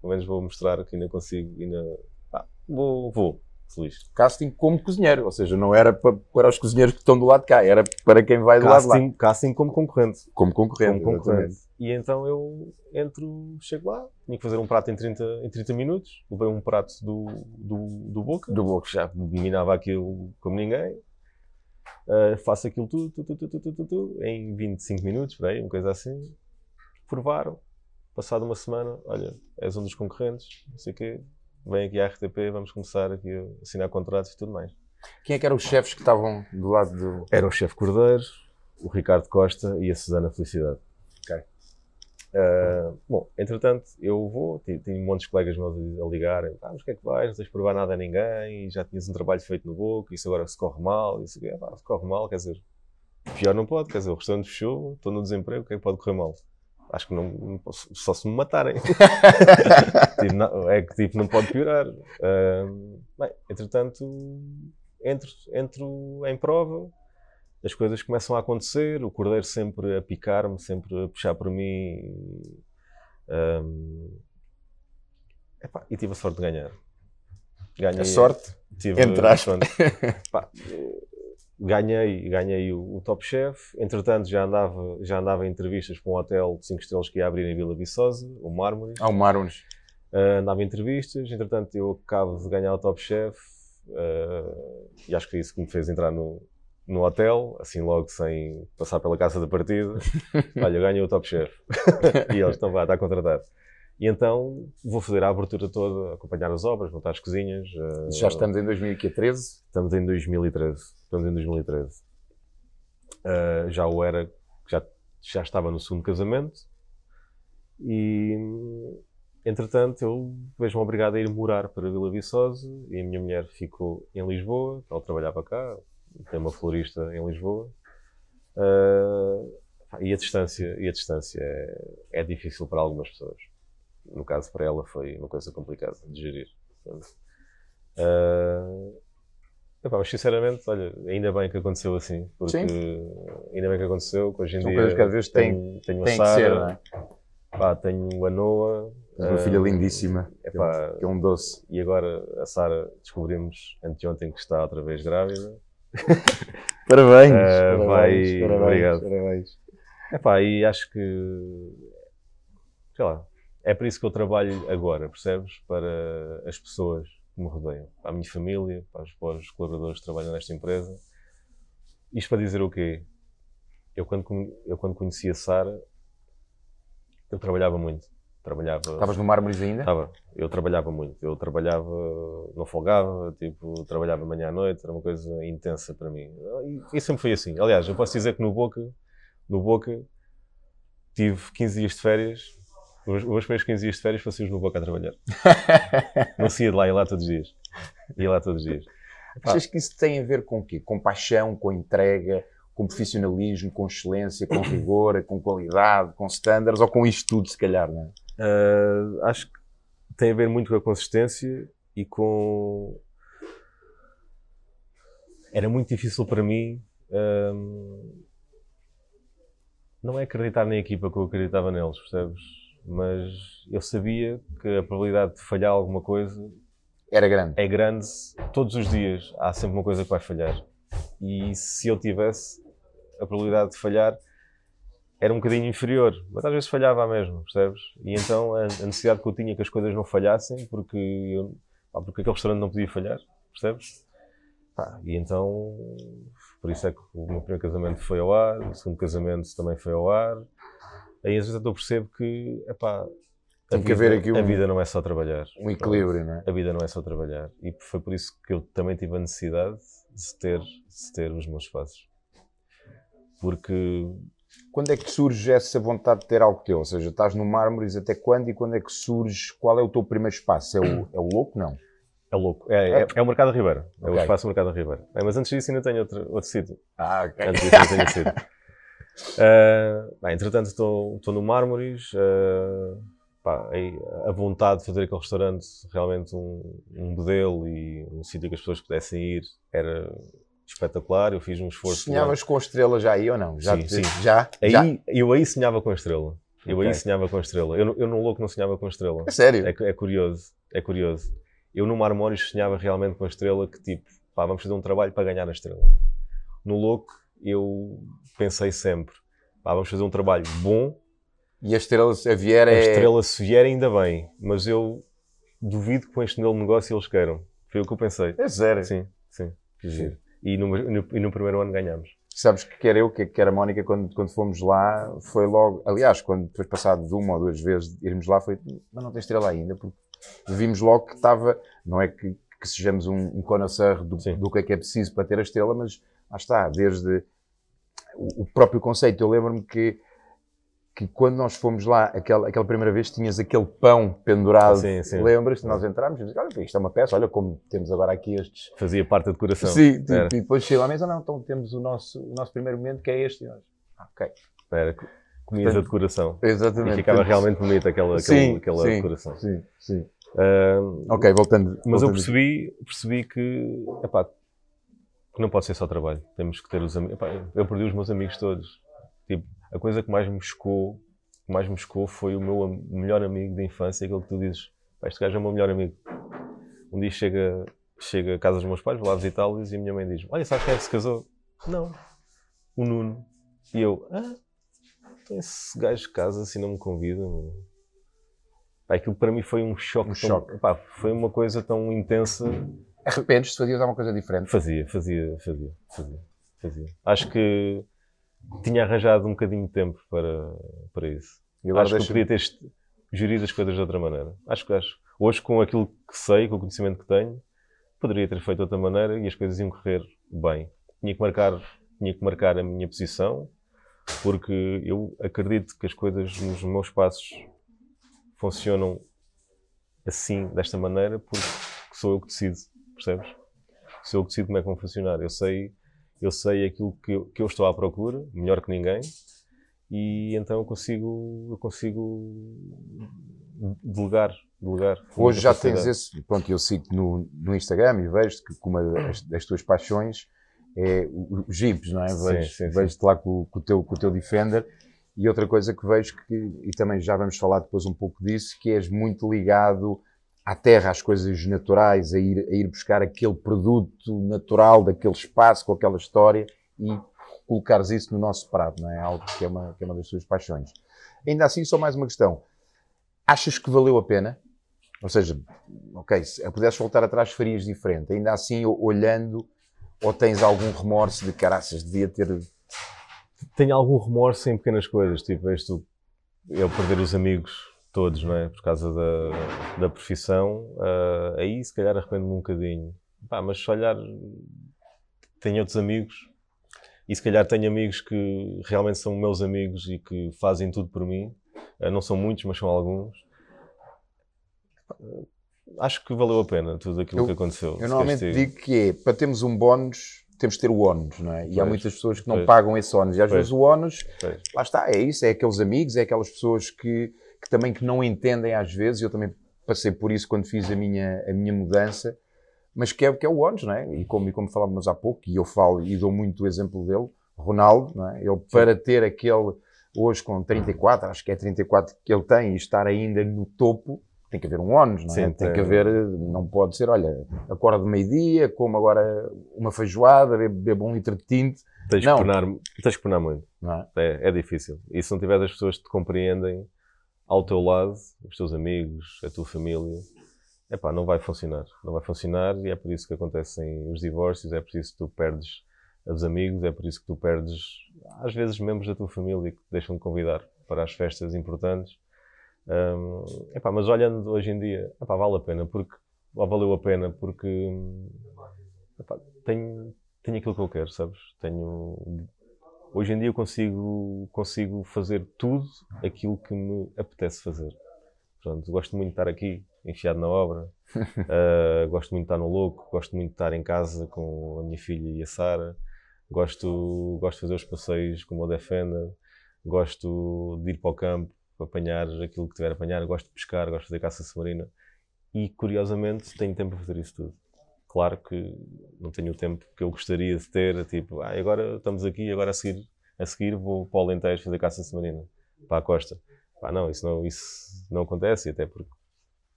pelo menos vou mostrar que ainda consigo, ainda, pá, vou, vou feliz. Casting como cozinheiro, ou seja, não era para, para os cozinheiros que estão do lado de cá, era para quem vai do casting, lado de lá. Casting como concorrente. Como concorrente, como concorrente. E então eu entro, chego lá, tinha que fazer um prato em 30, em 30 minutos, levei um prato do, do, do Boca, do Boca. já dominava aquilo como ninguém, uh, faço aquilo tudo, tudo, tudo, tudo, tudo, tudo, em 25 minutos, por aí, uma coisa assim, provaram, passado uma semana, olha, és um dos concorrentes, não sei o quê, vem aqui à RTP, vamos começar aqui a assinar contratos e tudo mais. Quem é que eram os chefes que estavam do lado do. Era o chefe Cordeiro, o Ricardo Costa e a Susana Felicidade. Uh, bom, entretanto, eu vou, tenho, um monte de colegas meus a ligarem, ah, mas o que é que vais? Não tens de provar nada a ninguém, já tinhas um trabalho feito no Boca, isso agora se corre mal, isso ah, se corre mal, quer dizer, pior não pode, quer dizer, o restaurante fechou, estou no desemprego, o que é que pode correr mal? acho que não, não posso, só se me matarem. tipo, não, é que tipo, não pode piorar. Uh, bem, entretanto, entro, entro em prova, as coisas começam a acontecer, o cordeiro sempre a picar-me, sempre a puxar por mim. Um, epá, e tive a sorte de ganhar. Ganhei, a sorte? Tive, Entraste ganhei, ganhei o, o, Top Chef. Entretanto, já andava, já andava em entrevistas para um hotel de 5 estrelas que ia abrir em Vila Viçosa, o Mármores. Ah, o Mármores. Uh, andava em entrevistas. Entretanto, eu acabo de ganhar o Top Chef uh, e acho que é isso que me fez entrar no, no hotel, assim logo sem passar pela casa da partida. Olha, ganhei o Top Chef. e eles estão, vá, está contratado. E então vou fazer a abertura toda, acompanhar as obras, montar as cozinhas. Já estamos em 2013? Estamos em 2013. Estamos em 2013. Uh, já o era, já, já estava no segundo casamento. E entretanto eu vejo-me obrigado a ir morar para Vila Viçosa e a minha mulher ficou em Lisboa, ela trabalhava cá, tem uma florista em Lisboa. Uh, e a distância, e a distância é, é difícil para algumas pessoas no caso para ela foi uma coisa complicada de gerir. Uh, epá, mas sinceramente, olha, ainda bem que aconteceu assim, porque Sim. ainda bem que aconteceu, que hoje em São dia que às vezes tenho, tenho a Sara, é? pá, tenho a Noa. Uma uh, filha lindíssima, epá, que é um doce. E agora a Sara descobrimos anteontem que está outra vez grávida. Parabéns, uh, parabéns, vai, parabéns, obrigado. Parabéns. Epá, e acho que, sei lá, é por isso que eu trabalho agora, percebes? Para as pessoas que me rodeiam, para a minha família, para os, para os colaboradores que trabalham nesta empresa. Isto para dizer o quê? Eu quando, eu quando conheci a Sara, eu trabalhava muito. Trabalhava... Estavas no Mármores ainda? Estava. Eu trabalhava muito. Eu trabalhava, não folgava, tipo, trabalhava manhã à noite, era uma coisa intensa para mim. E, e sempre foi assim. Aliás, eu posso dizer que no Boca, no Boca, tive 15 dias de férias os, os meus 15 dias de férias fossem no Boca a trabalhar. não se ia de lá, ia lá todos os dias. Ia lá todos os dias. Achas que isso tem a ver com o quê? Com paixão, com entrega, com profissionalismo, com excelência, com rigor, com qualidade, com standards ou com isto tudo, se calhar, não é? Uh, acho que tem a ver muito com a consistência e com. Era muito difícil para mim. Um... Não é acreditar na equipa que eu acreditava neles, percebes? mas eu sabia que a probabilidade de falhar alguma coisa era grande. É grande todos os dias. Há sempre uma coisa que vai falhar. E se eu tivesse, a probabilidade de falhar era um bocadinho inferior, mas às vezes falhava mesmo, percebes? E então a, necessidade que eu tinha que as coisas não falhassem, porque, eu, pá, porque aquele restaurante não podia falhar, percebes? Pá, e então, por isso é que o meu primeiro casamento foi ao ar, o segundo casamento também foi ao ar, aí às vezes eu percebo que, epá, tem que haver aqui um, a vida não é só trabalhar. Um equilíbrio, não é? A vida não é só trabalhar. E foi por isso que eu também tive a necessidade de ter, de ter os meus espaços. Porque. Quando é que surge essa vontade de ter algo teu? Ou seja, estás no Mármores até quando e quando é que surge? Qual é o teu primeiro espaço? É o, é o Louco? Não. É louco. É, é, é o Mercado da Ribeira. É okay. o espaço do Mercado da Ribeira. É, mas antes disso ainda tenho outro, outro sítio. Ah, ok. Antes disso ainda tenho sítio. Uh, bem, entretanto, estou no Mármores. Uh, pá, a vontade de fazer aquele restaurante realmente um, um modelo e um sítio que as pessoas pudessem ir era espetacular. Eu fiz um esforço. Sonhavas lá. com a estrela já aí ou não? Já, sim, sim. Já? Aí, já? Eu aí sonhava com a estrela. Eu okay. aí sonhava com a estrela. Eu, eu no louco não sonhava com a estrela. É sério? É, é curioso. É curioso. Eu no Marmórios sonhava realmente com a estrela que tipo, pá, vamos fazer um trabalho para ganhar a estrela. No louco eu pensei sempre, pá, vamos fazer um trabalho bom. E a estrela se vier é... A estrela se vier ainda bem, mas eu duvido que com este negócio eles queiram. Foi o que eu pensei. É sério? Sim, sim. sim. E, no, no, e no primeiro ano ganhamos. Sabes que quer eu, que quer a Mónica, quando, quando fomos lá, foi logo. Aliás, quando depois passado de uma ou duas vezes irmos lá, foi. Mas não tem estrela ainda, porque vimos logo que estava. Não é que, que sejamos um, um connoisseur do, do que é que é preciso para ter a estrela, mas lá está, desde o, o próprio conceito. Eu lembro-me que que quando nós fomos lá, aquela, aquela primeira vez, tinhas aquele pão pendurado. Sim, sim. Lembras-te? Nós entramos e dizíamos, olha, isto é uma peça, olha como temos agora aqui estes. Fazia parte da decoração. Sim, tipo, e depois chega à mesa, não, então temos o nosso, o nosso primeiro momento que é este. Ah, ok. Era, comias a decoração. Exatamente. E ficava realmente bonita aquela, sim, aquela, sim, decoração. Sim, sim. Uh, ok, voltando. Mas voltando. eu percebi, percebi que, epá, que não pode ser só trabalho. Temos que ter os amigos. Eu perdi os meus amigos todos. Tipo, a coisa que mais me chocou, que mais me chocou foi o meu melhor amigo de infância, aquele que tu dizes, este gajo é o meu melhor amigo. Um dia chega, chega a casa dos meus pais, vou lá visitá-los e a minha mãe diz: Olha, sabes quem é que se casou? Não. O Nuno. E eu, ah, então esse gajo casa assim não me convida. Pá, aquilo para mim foi um choque. Um tão, choque. Pá, foi uma coisa tão intensa. Arrependes-te? Fazias alguma coisa diferente? Fazia, fazia, fazia, fazia, fazia. Acho que tinha arranjado um bocadinho de tempo para, para isso. acho que podia ter gerido as coisas de outra maneira. Acho que acho. Hoje, com aquilo que sei, com o conhecimento que tenho, poderia ter feito de outra maneira e as coisas iam correr bem. Tinha que marcar, tinha que marcar a minha posição, porque eu acredito que as coisas nos meus passos funcionam assim, desta maneira, porque sou eu que decido, percebes? Sou eu que decido como é que vão funcionar. Eu sei eu sei aquilo que eu, que eu estou à procura, melhor que ninguém, e então eu consigo, eu consigo delegar. delegar Hoje já tens esse. Pronto, eu sigo no, no Instagram e vejo que uma das, das tuas paixões é os Jeeps, não é? Vejo-te vejo lá com, com, o teu, com o teu Defender. E outra coisa que vejo, que, e também já vamos falar depois um pouco disso, que és muito ligado à terra, às coisas naturais, a ir, a ir buscar aquele produto natural daquele espaço, com aquela história e colocares isso no nosso prato, não é? Algo que é uma, que é uma das suas paixões. Ainda assim, só mais uma questão. Achas que valeu a pena? Ou seja, ok, se pudesses voltar atrás, farias diferente. Ainda assim, olhando, ou tens algum remorso de caraças, devia ter. Tenho algum remorso em pequenas coisas, tipo, isto, eu perder os amigos todos, não é? Por causa da, da profissão, uh, aí se calhar arrependo-me um bocadinho. Pá, mas se olhar, tenho outros amigos e se calhar tenho amigos que realmente são meus amigos e que fazem tudo por mim. Uh, não são muitos, mas são alguns. Uh, acho que valeu a pena tudo aquilo eu, que aconteceu. Eu normalmente digo que é, para termos um bónus, temos de ter o ónus, não é? E pois, há muitas pessoas que não pois, pagam esse ónus. E às pois, vezes o ónus, lá está, é isso, é aqueles amigos, é aquelas pessoas que que também que não entendem às vezes, eu também passei por isso quando fiz a minha, a minha mudança, mas que é, que é o ONS, não é? E como, e como falávamos há pouco, e eu falo e dou muito o exemplo dele, Ronaldo, não é? Ele para ter aquele, hoje com 34, acho que é 34 que ele tem, e estar ainda no topo, tem que haver um ONS, não é? Sim, tem que haver, não pode ser, olha, acorda de meio-dia, como agora uma feijoada, bebo um litro de tinto. Tens não. que penar, tens que penar muito. Não é? É, é difícil. E se não tiver as pessoas que te compreendem, ao teu lado, os teus amigos, a tua família, epá, não vai funcionar. Não vai funcionar e é por isso que acontecem os divórcios, é por isso que tu perdes os amigos, é por isso que tu perdes, às vezes, membros da tua família que te deixam de convidar para as festas importantes. Um, epá, mas olhando hoje em dia, epá, vale a pena, porque ou valeu a pena porque epá, tenho, tenho aquilo que eu quero, sabes? Tenho Hoje em dia eu consigo, consigo fazer tudo aquilo que me apetece fazer. Pronto, gosto muito de estar aqui, enfiado na obra. uh, gosto muito de estar no louco. Gosto muito de estar em casa com a minha filha e a Sara. Gosto, gosto de fazer os passeios como o Defender, gosto de ir para o campo, apanhar aquilo que tiver a apanhar, gosto de pescar, gosto de fazer caça submarina e, curiosamente, tenho tempo para fazer isso tudo. Claro que não tenho o tempo que eu gostaria de ter, tipo, ah, agora estamos aqui, agora a seguir, a seguir vou para o Alentejo fazer caça submarina, para a costa. Pá, não, isso não, isso não acontece, até porque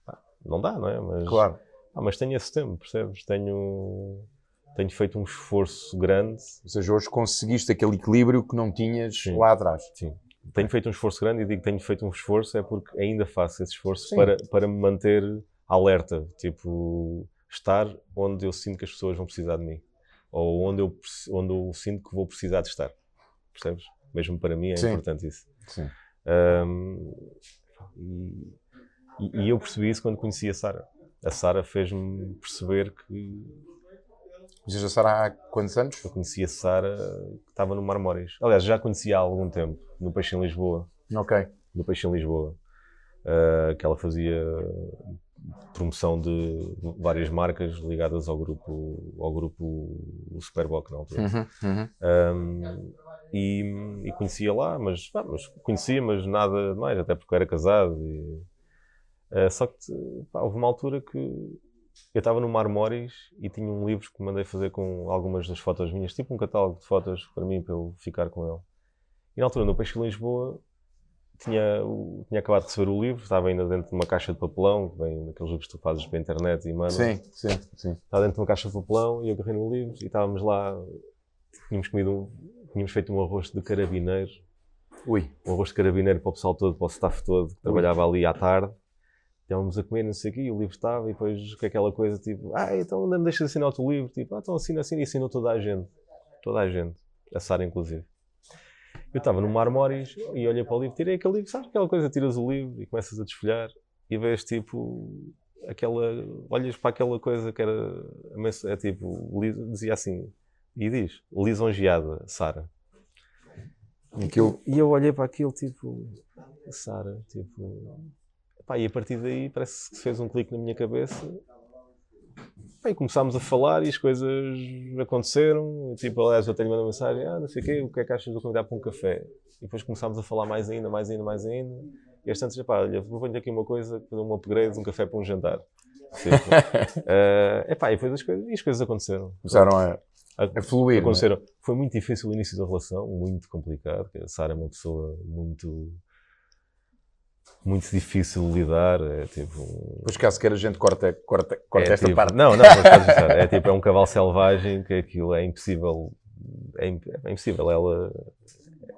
pá, não dá, não é? Mas, Claro. ah, mas tenho esse tempo, percebes? Tenho, tenho feito um esforço grande Ou seja, hoje conseguiste aquele equilíbrio que não tinhas Sim. lá atrás. Sim. Tenho feito um esforço grande e digo que tenho feito um esforço é porque ainda faço esse esforço Sim. para, para me manter alerta. Tipo, estar onde eu sinto que as pessoas vão precisar de mim. Ou onde eu, onde eu sinto que vou precisar de estar. Percebes? Mesmo para mim é Sim. importante isso. Sim. Ahm, e, e- eu percebi isso quando conheci a Sara. A Sara fez-me perceber que Vocês já Sara há quantos anos? eu conheci a Sara que estava no Marmóris. Aliás, já a conhecia há algum tempo, no Peixe em Lisboa. Ok. no Peixe em Lisboa, uh, que ela fazia promoção de várias marcas ligadas ao grupo, ao grupo Superboc na altura. Uhum, uhum. Um, e, e conhecia lá, mas, pá, mas conhecia, mas nada mais, até porque eu era casado. E, uh, só que pá, houve uma altura que eu estava no Marmóris e tinha um livro que mandei fazer com algumas das fotos minhas, tipo um catálogo de fotos para mim, para eu ficar com ele. E na altura, no Peixe Lisboa, tinha, tinha acabado de receber o livro, estava ainda dentro de uma caixa de papelão, que vem daqueles livros que tu fazes para a internet e manda. Sim, sim, sim. Estava dentro de uma caixa de papelão e eu agarrei no livro e estávamos lá, tínhamos comido, um- tínhamos feito um arroz de carabineiro, Ui. um arroz de carabineiro para o pessoal todo, para o staff todo, que trabalhava ali à tarde. Estávamos a comer, não sei o quê, e o livro estava, e depois com aquela coisa tipo, ah, então ainda me deixa de assinar o teu livro, tipo, ah, então assina, assina, e assinou toda a gente. Toda a gente. A Sara, inclusive. Eu estava no Marmóris e olhei para o livro, tirei aquele livro, sabes aquela coisa, tiras o livro e começas a desfolhar e vês tipo aquela, olhas para aquela coisa que era, é tipo, dizia assim, e diz, lisonjeada, Sara. Aquilo, E eu olhei para aquilo, tipo, Sara, tipo. Pá, e a partir daí parece que se fez um clique na minha cabeça. E começámos a falar e as coisas aconteceram. Tipo, aliás, eu tenho uma mensagem: ah, não sei o quê, o que é que achas de eu convidar para um café? E depois começámos a falar mais ainda, mais ainda, mais ainda. E às tantas, pá, olha, proponho aqui uma coisa, fazer um upgrade, um café para um jantar. Tipo, é epá, e depois as coisas, e as coisas aconteceram. começaram a, A- fluir. é? aconteceram. Foi muito difícil o início da relação, muito complicado. porque A Sara é uma pessoa muito. Muito difícil de lidar. É tipo. Depois, caso queira, a gente corta, corta, corta é esta tipo- parte. Não, não. É tipo, é um cavalo selvagem que aquilo é impossível. É, é impossível. Ela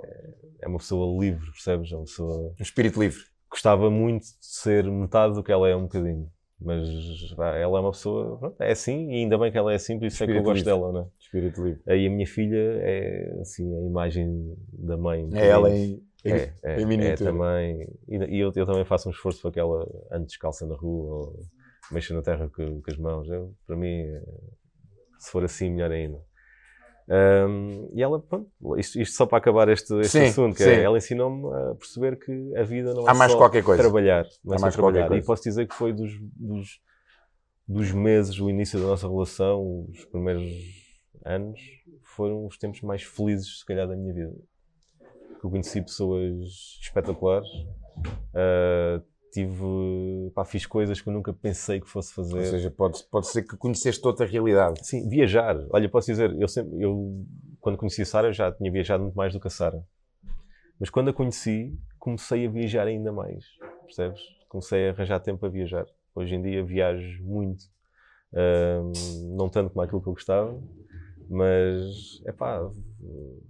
é- é uma pessoa livre, percebes? É uma pessoa. Um espírito livre. Gostava muito de ser metade do que ela é um bocadinho. Mas ela é uma pessoa. pronto, é assim, e ainda bem que ela é assim, por isso é que eu Espírito gosto livre. dela, não é? Espírito livre. Aí a minha filha é assim a imagem da mãe. um É ela em, é, é, é também. E, eu, eu também faço um esforço para que ela ande descalça na rua ou mexa na terra com, com as mãos. Eu, para mim, é- se for assim, melhor ainda. Ahm, e ela, pronto, isto, isto só para acabar este, este Sim, assunto, que é, ela ensinou-me a perceber que a vida não é Há mais só qualquer coisa. trabalhar. Não é mais qualquer trabalhar. coisa. E posso dizer que foi dos, dos, dos meses, o início da nossa relação, os primeiros anos, foram os tempos mais felizes, se calhar, da minha vida. Que eu conheci pessoas espetaculares. ah, tive, pá, fiz coisas que eu nunca pensei que fosse fazer. Ou seja, pode, pode ser que conheceste outra realidade. Sim, viajar. Olha, posso dizer, eu sempre, eu quando conheci a Sara já tinha viajado muito mais do que a Sara. Mas quando a conheci, comecei a viajar ainda mais, percebes? Comecei a arranjar tempo para viajar. Hoje em dia viajo muito, Ahm, não tanto como aquilo que eu gostava, mas é pá,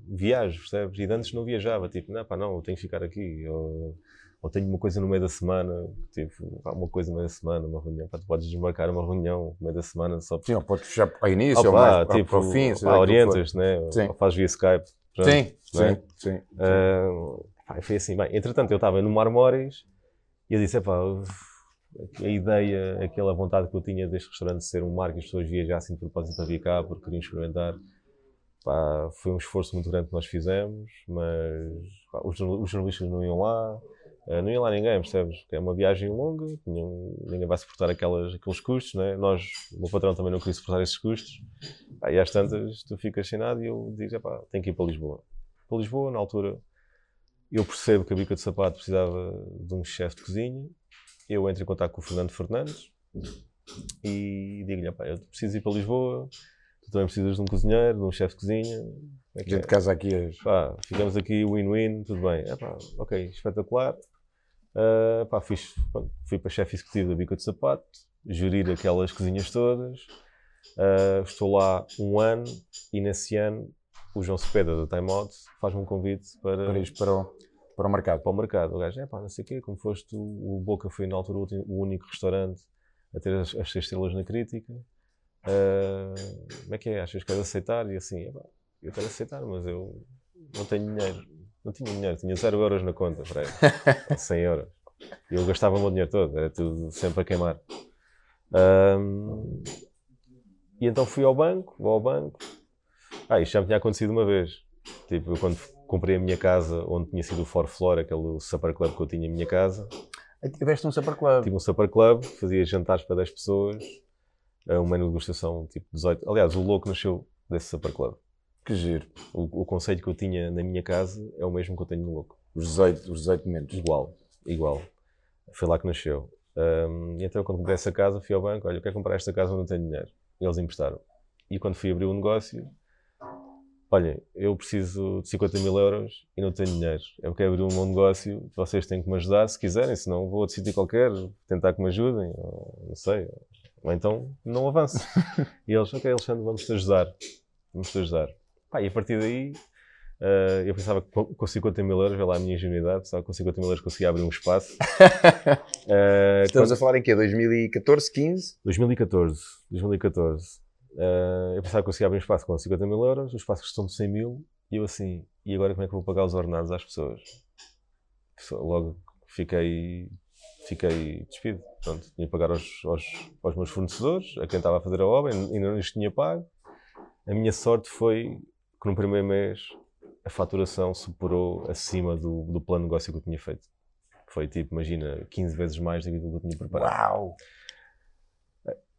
viajo, percebes? E antes não viajava, tipo, não, pá, não, eu tenho que ficar aqui. Ou, ou tenho uma coisa no meio da semana, tipo, pá, uma coisa no meio da semana, uma reunião, pá, tu podes desmarcar uma reunião no meio da semana só Sim, ou podes fechar ao início, ou mais para- tipo, para o fim. pá, orientas, né? Sim. Ou fazes via Skype. pronto, Sim, não é? sim, sim. Ah, pá, foi assim, bem, entretanto eu estava no Marmóris e eu disse, epá, a ideia, aquela vontade que eu tinha deste restaurante ser um mar que as pessoas viajassem de propósito para vir cá porque queriam experimentar, pá, foi um esforço muito grande que nós fizemos, mas pá, os, os jornalistas não iam lá, ah, não ia lá ninguém, percebes? É uma viagem longa, tinham- ninguém vai suportar aquelas, aqueles custos, né? Nós, o meu patrão também não queria suportar esses custos Pá, e às tantas tu ficas assinado e eu digo, pá, tenho que ir para Lisboa. Para Lisboa, na altura, eu percebo que a Bica de Sapato precisava de um chefe de cozinha. Eu entro em contato com o Fernando Fernandes e digo-lhe, pá, eu preciso ir para Lisboa, tu também precisas de um cozinheiro, de um chefe de cozinha. É que é? de casa aqui hoje. Pá, ficamos aqui win-win, tudo bem. É, pá, ok, espetacular. Uh, pá, fiz, fui para chefe executivo da Bica de Sapato, gerir aquelas cozinhas todas. Uh, estou lá um ano e nesse ano o João Cepeda da Time Out faz-me um convite para, para para para o mercado. Para o mercado. O gajo, é pá, não sei o quê, como foste, o Boca foi na altura o único restaurante a ter as, as seis estrelas na crítica. Uh, como é que é? Achas que queres aceitar? E assim, é pá, eu quero aceitar, mas eu não tenho dinheiro. Não tinha dinheiro, tinha 0 euros na conta, para 100 euros. E eu gastava o meu dinheiro todo, era tudo sempre a queimar. Um, e então fui ao banco, vou ao banco. Ah, isto já me tinha acontecido uma vez. Tipo, eu quando comprei a minha casa, onde tinha sido o For Flor, aquele supper club que eu tinha em minha casa. Tiveste um supper club? Tive um supper club, fazia jantares para 10 pessoas, uma negociação tipo 18. Aliás, o louco nasceu desse supper club. Que giro. O, o conceito que eu tinha na minha casa é o mesmo que eu tenho no louco. Os 18, os 18 momentos. Igual, igual. Foi lá que nasceu. Um, e então, quando comprei essa casa, fui ao banco: olha, eu quero comprar esta casa onde não tenho dinheiro. E eles emprestaram. E quando fui abrir o um negócio, olha, eu preciso de 50 mil euros e não tenho dinheiro. Eu quero abrir um bom negócio, vocês têm que me ajudar se quiserem, senão vou a outro sítio qualquer, tentar que me ajudem, ou, não sei. Ou então não avanço. e eles, ok, Alexandre, vamos te ajudar. Vamos te ajudar. Pá, e a partir daí, uh, eu pensava que com 50 mil euros, vê lá a minha ingenuidade, pensava que com 50 mil euros conseguia abrir um espaço. uh, Estamos quando... a falar em quê? 2014, 15? 2014. 2014. Uh, eu pensava que conseguia abrir um espaço com 50 mil euros, os espaços custam de 100 mil, e eu assim, e agora como é que vou pagar os ordenados às pessoas? Logo fiquei, fiquei despido. Tinha que pagar aos, aos, aos meus fornecedores, a quem estava a fazer a obra, ainda não lhes tinha pago. A minha sorte foi que no primeiro mês a faturação superou acima do, do plano de negócio que eu tinha feito. Foi tipo, imagina, 15 vezes mais do que eu tinha preparado. Uau!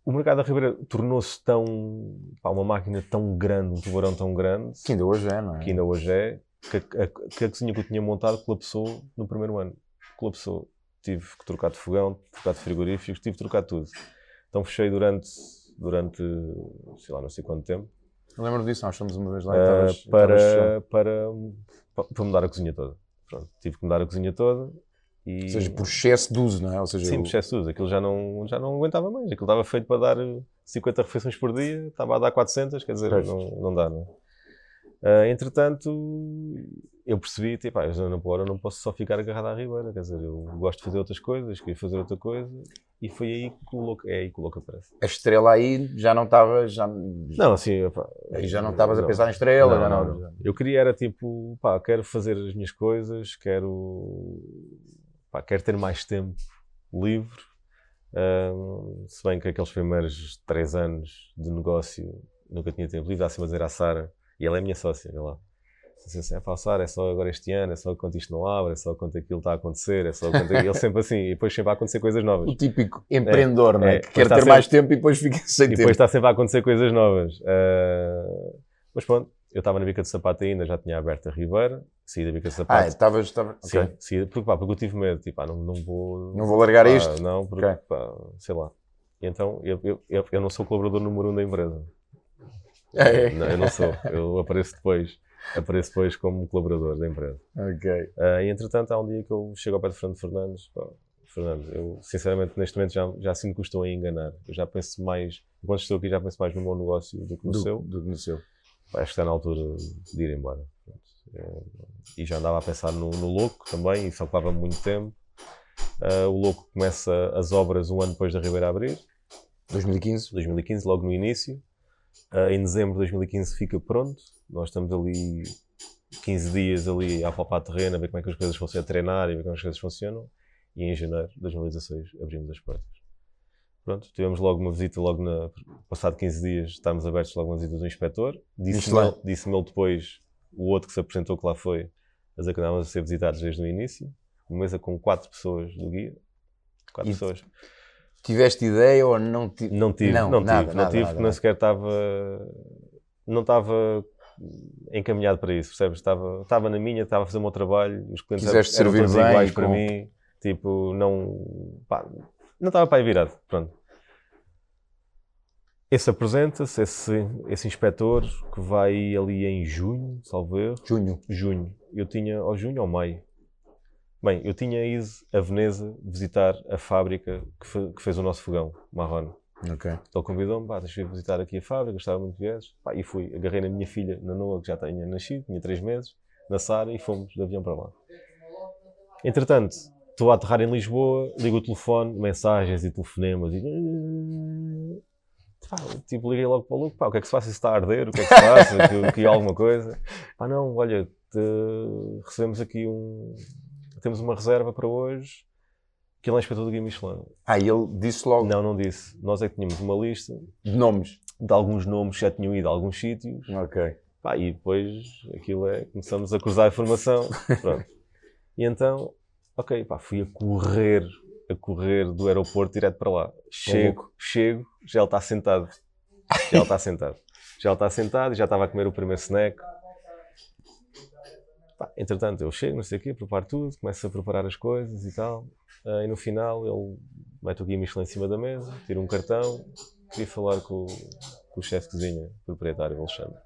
O mercado da Ribeira tornou-se tão. Pá, uma máquina tão grande, um tubarão tão grande. Que ainda hoje é, não é? Que ainda hoje é. Que a, a, que a cozinha que eu tinha montado colapsou no primeiro ano. Colapsou. Tive que trocar de fogão, trocar de frigoríficos, tive que trocar tudo. Então fechei durante, durante, sei lá, não sei quanto tempo. Eu lembro disso, nós fomos uma vez lá uh, e para, para, para mudar a cozinha toda. Pronto, tive que mudar a cozinha toda. E... Ou seja, por excesso de uso, não é? Ou seja, Sim, por excesso de uso. Aquilo já não, já não aguentava mais. Aquilo estava feito para dar 50 refeições por dia, estava a dar 400, quer dizer, não, não dá, não uh, Entretanto, eu percebi, tipo, ah, eu não, eu não posso só ficar agarrado à ribeira, quer dizer, eu gosto de fazer outras coisas, queria fazer outra coisa, e foi aí que o louco, é aí que o louco aparece. A estrela aí já não estava, já... Não, assim... Opa, aí já não estavas a pensar em estrela, não, não, não, Eu queria era tipo, pá, quero fazer as minhas coisas, quero... Pá, quero ter mais tempo livre, um, se bem que aqueles primeiros três anos de negócio nunca tinha tempo livre, dá-se a dizer à Sara, e ela é minha sócia, lá. Assim, assim, é falsar, é só agora este ano, é só quando isto não abre, é só quando aquilo está a acontecer, é só quando ele sempre assim, e depois sempre a acontecer coisas novas. O típico empreendedor, é, não é? que quer ter sempre, mais tempo e depois fica sem tempo. E depois está sempre a acontecer coisas novas. Uh, mas pronto, eu estava na bica de sapato ainda, já tinha aberto a Ribeira, saí da bica de sapato. Ah, estavas. Estava... Sim, okay. saí, porque, pá, porque eu tive medo, tipo, ah, não, não vou. Não vou largar pá, isto? Não, porque, okay. pá, sei lá. E então, eu, eu, eu, eu não sou colaborador número um da empresa. É. Não, eu não sou. Eu apareço depois. Apareço depois como colaborador da empresa. Ok. Uh, e entretanto, há um dia que eu chego ao pé de Fernando Fernandes. Pá, Fernando, eu sinceramente neste momento já, já sinto que estou a enganar. Eu já penso mais, enquanto estou aqui, já penso mais no meu negócio do que no do, seu. Do que no seu. Acho que está na altura de ir embora. É, e já andava a pensar no, no Louco também, isso ocupava muito tempo. Uh, o Louco começa as obras um ano depois da Ribeira abrir. 2015? 2015, logo no início. Uh, em dezembro de 2015 fica pronto. Nós estamos ali 15 dias ali a palpar terreno, a ver como é que as coisas funcionam, a treinar e ver como as coisas funcionam. E em janeiro de 2016 abrimos as portas. Pronto, tivemos logo uma visita, logo na, passado 15 dias, estávamos abertos logo uma visita do inspetor. Disse-me ele, disse ele depois, o outro que se apresentou que lá foi, a dizer que andávamos a ser visitados desde o início. Uma mesa com quatro pessoas do guia. Quatro e pessoas. Tiveste ideia ou não tive? Não tive, não, não nada, tive, nada, não tive, nada, porque nem sequer estava. não estava encaminhado para isso, percebes? Estava, estava na minha, estava a fazer o meu trabalho, os clientes eram, Quiseste eram servir todos bem iguais e para com- mim, tipo, não, pá, não estava para aí virado, pronto. Esse apresenta-se, esse, esse inspetor, que vai ali em junho, erro, Junho. junho. Eu tinha, ou junho ou maio. Bem, eu tinha ido a Veneza visitar a fábrica que, fe- que fez o nosso fogão, Marrone. Ok. Ele convidou-me, pá, deixa eu visitar aqui a fábrica, gostava muito de. Pá, e fui, agarrei na minha filha, na Noa, que já tinha nascido, tinha 3 meses, na Sara, e fomos de avião para lá. Entretanto, estou a aterrar em Lisboa, ligo o telefone, mensagens e telefonemas, e... Pá, tipo, liguei logo para o Luco, pá, o que é que se faz? Isso está a arder? O que é que se passa? que, que alguma coisa? Pá, não, olha, te- recebemos aqui um... Temos uma reserva para hoje, que ele é inspetor do Guia Michelin. Ah, e ele disse logo Não, não disse. Nós é que tínhamos uma lista de nomes. de alguns nomes que já tinham ido a alguns sítios. Ok. Pá, e depois aquilo é, começamos a cruzar a informação. Pronto. E então, ok, pá, fui a correr, a correr do aeroporto direto para lá. Chego, chego, já ele está sentado. Já ele está sentado. Já ele está sentado e já estava a comer o primeiro snack. Pá, entretanto, eu chego, não sei o quê, preparo tudo, começo a preparar as coisas e tal. Ah, e no final ele mete o guia Michelin em cima da mesa, tira um cartão, queria falar com, o- com o chefe de cozinha, proprietário, Alexandre.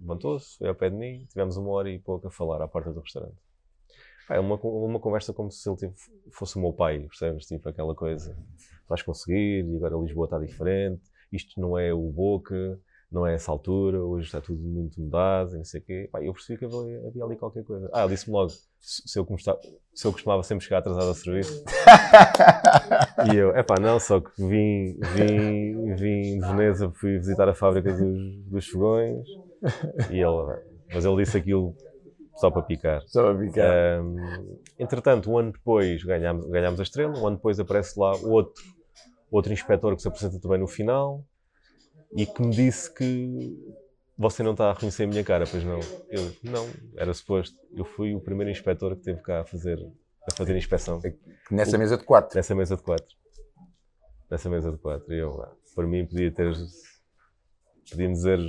Levantou-se, veio ao pé de mim, tivemos uma hora e pouco a falar à porta do restaurante. Pá, é uma, uma conversa como se ele tive- fosse o meu pai, percebes? Tipo aquela coisa, vais conseguir, e agora Lisboa está diferente, isto não é o Boca, não é essa altura, hoje está tudo muito mudado, e não sei o quê. Pá, eu percebi que havia, havia ali qualquer coisa. Ah, disse-me logo, se eu, costumava, se eu costumava sempre chegar atrasado ao serviço, e eu, epá, não, só que vim, vim, vim de Veneza, fui visitar a fábrica dos, dos fogões, e ele, mas ele disse aquilo só para picar. Só a ficar. Ahm, entretanto, um ano depois ganhámos, ganhámos a estrela, um ano depois aparece lá outro, outro inspetor que se apresenta também no final e que me disse que você não está a reconhecer a minha cara, pois não. Eu, não, era suposto. Eu fui o primeiro inspetor que teve cá a fazer a fazer a inspeção Nessa mesa de quatro. nessa mesa de quatro. Nessa mesa de quatro. E eu, para mim, podia ter. Podia-me dizer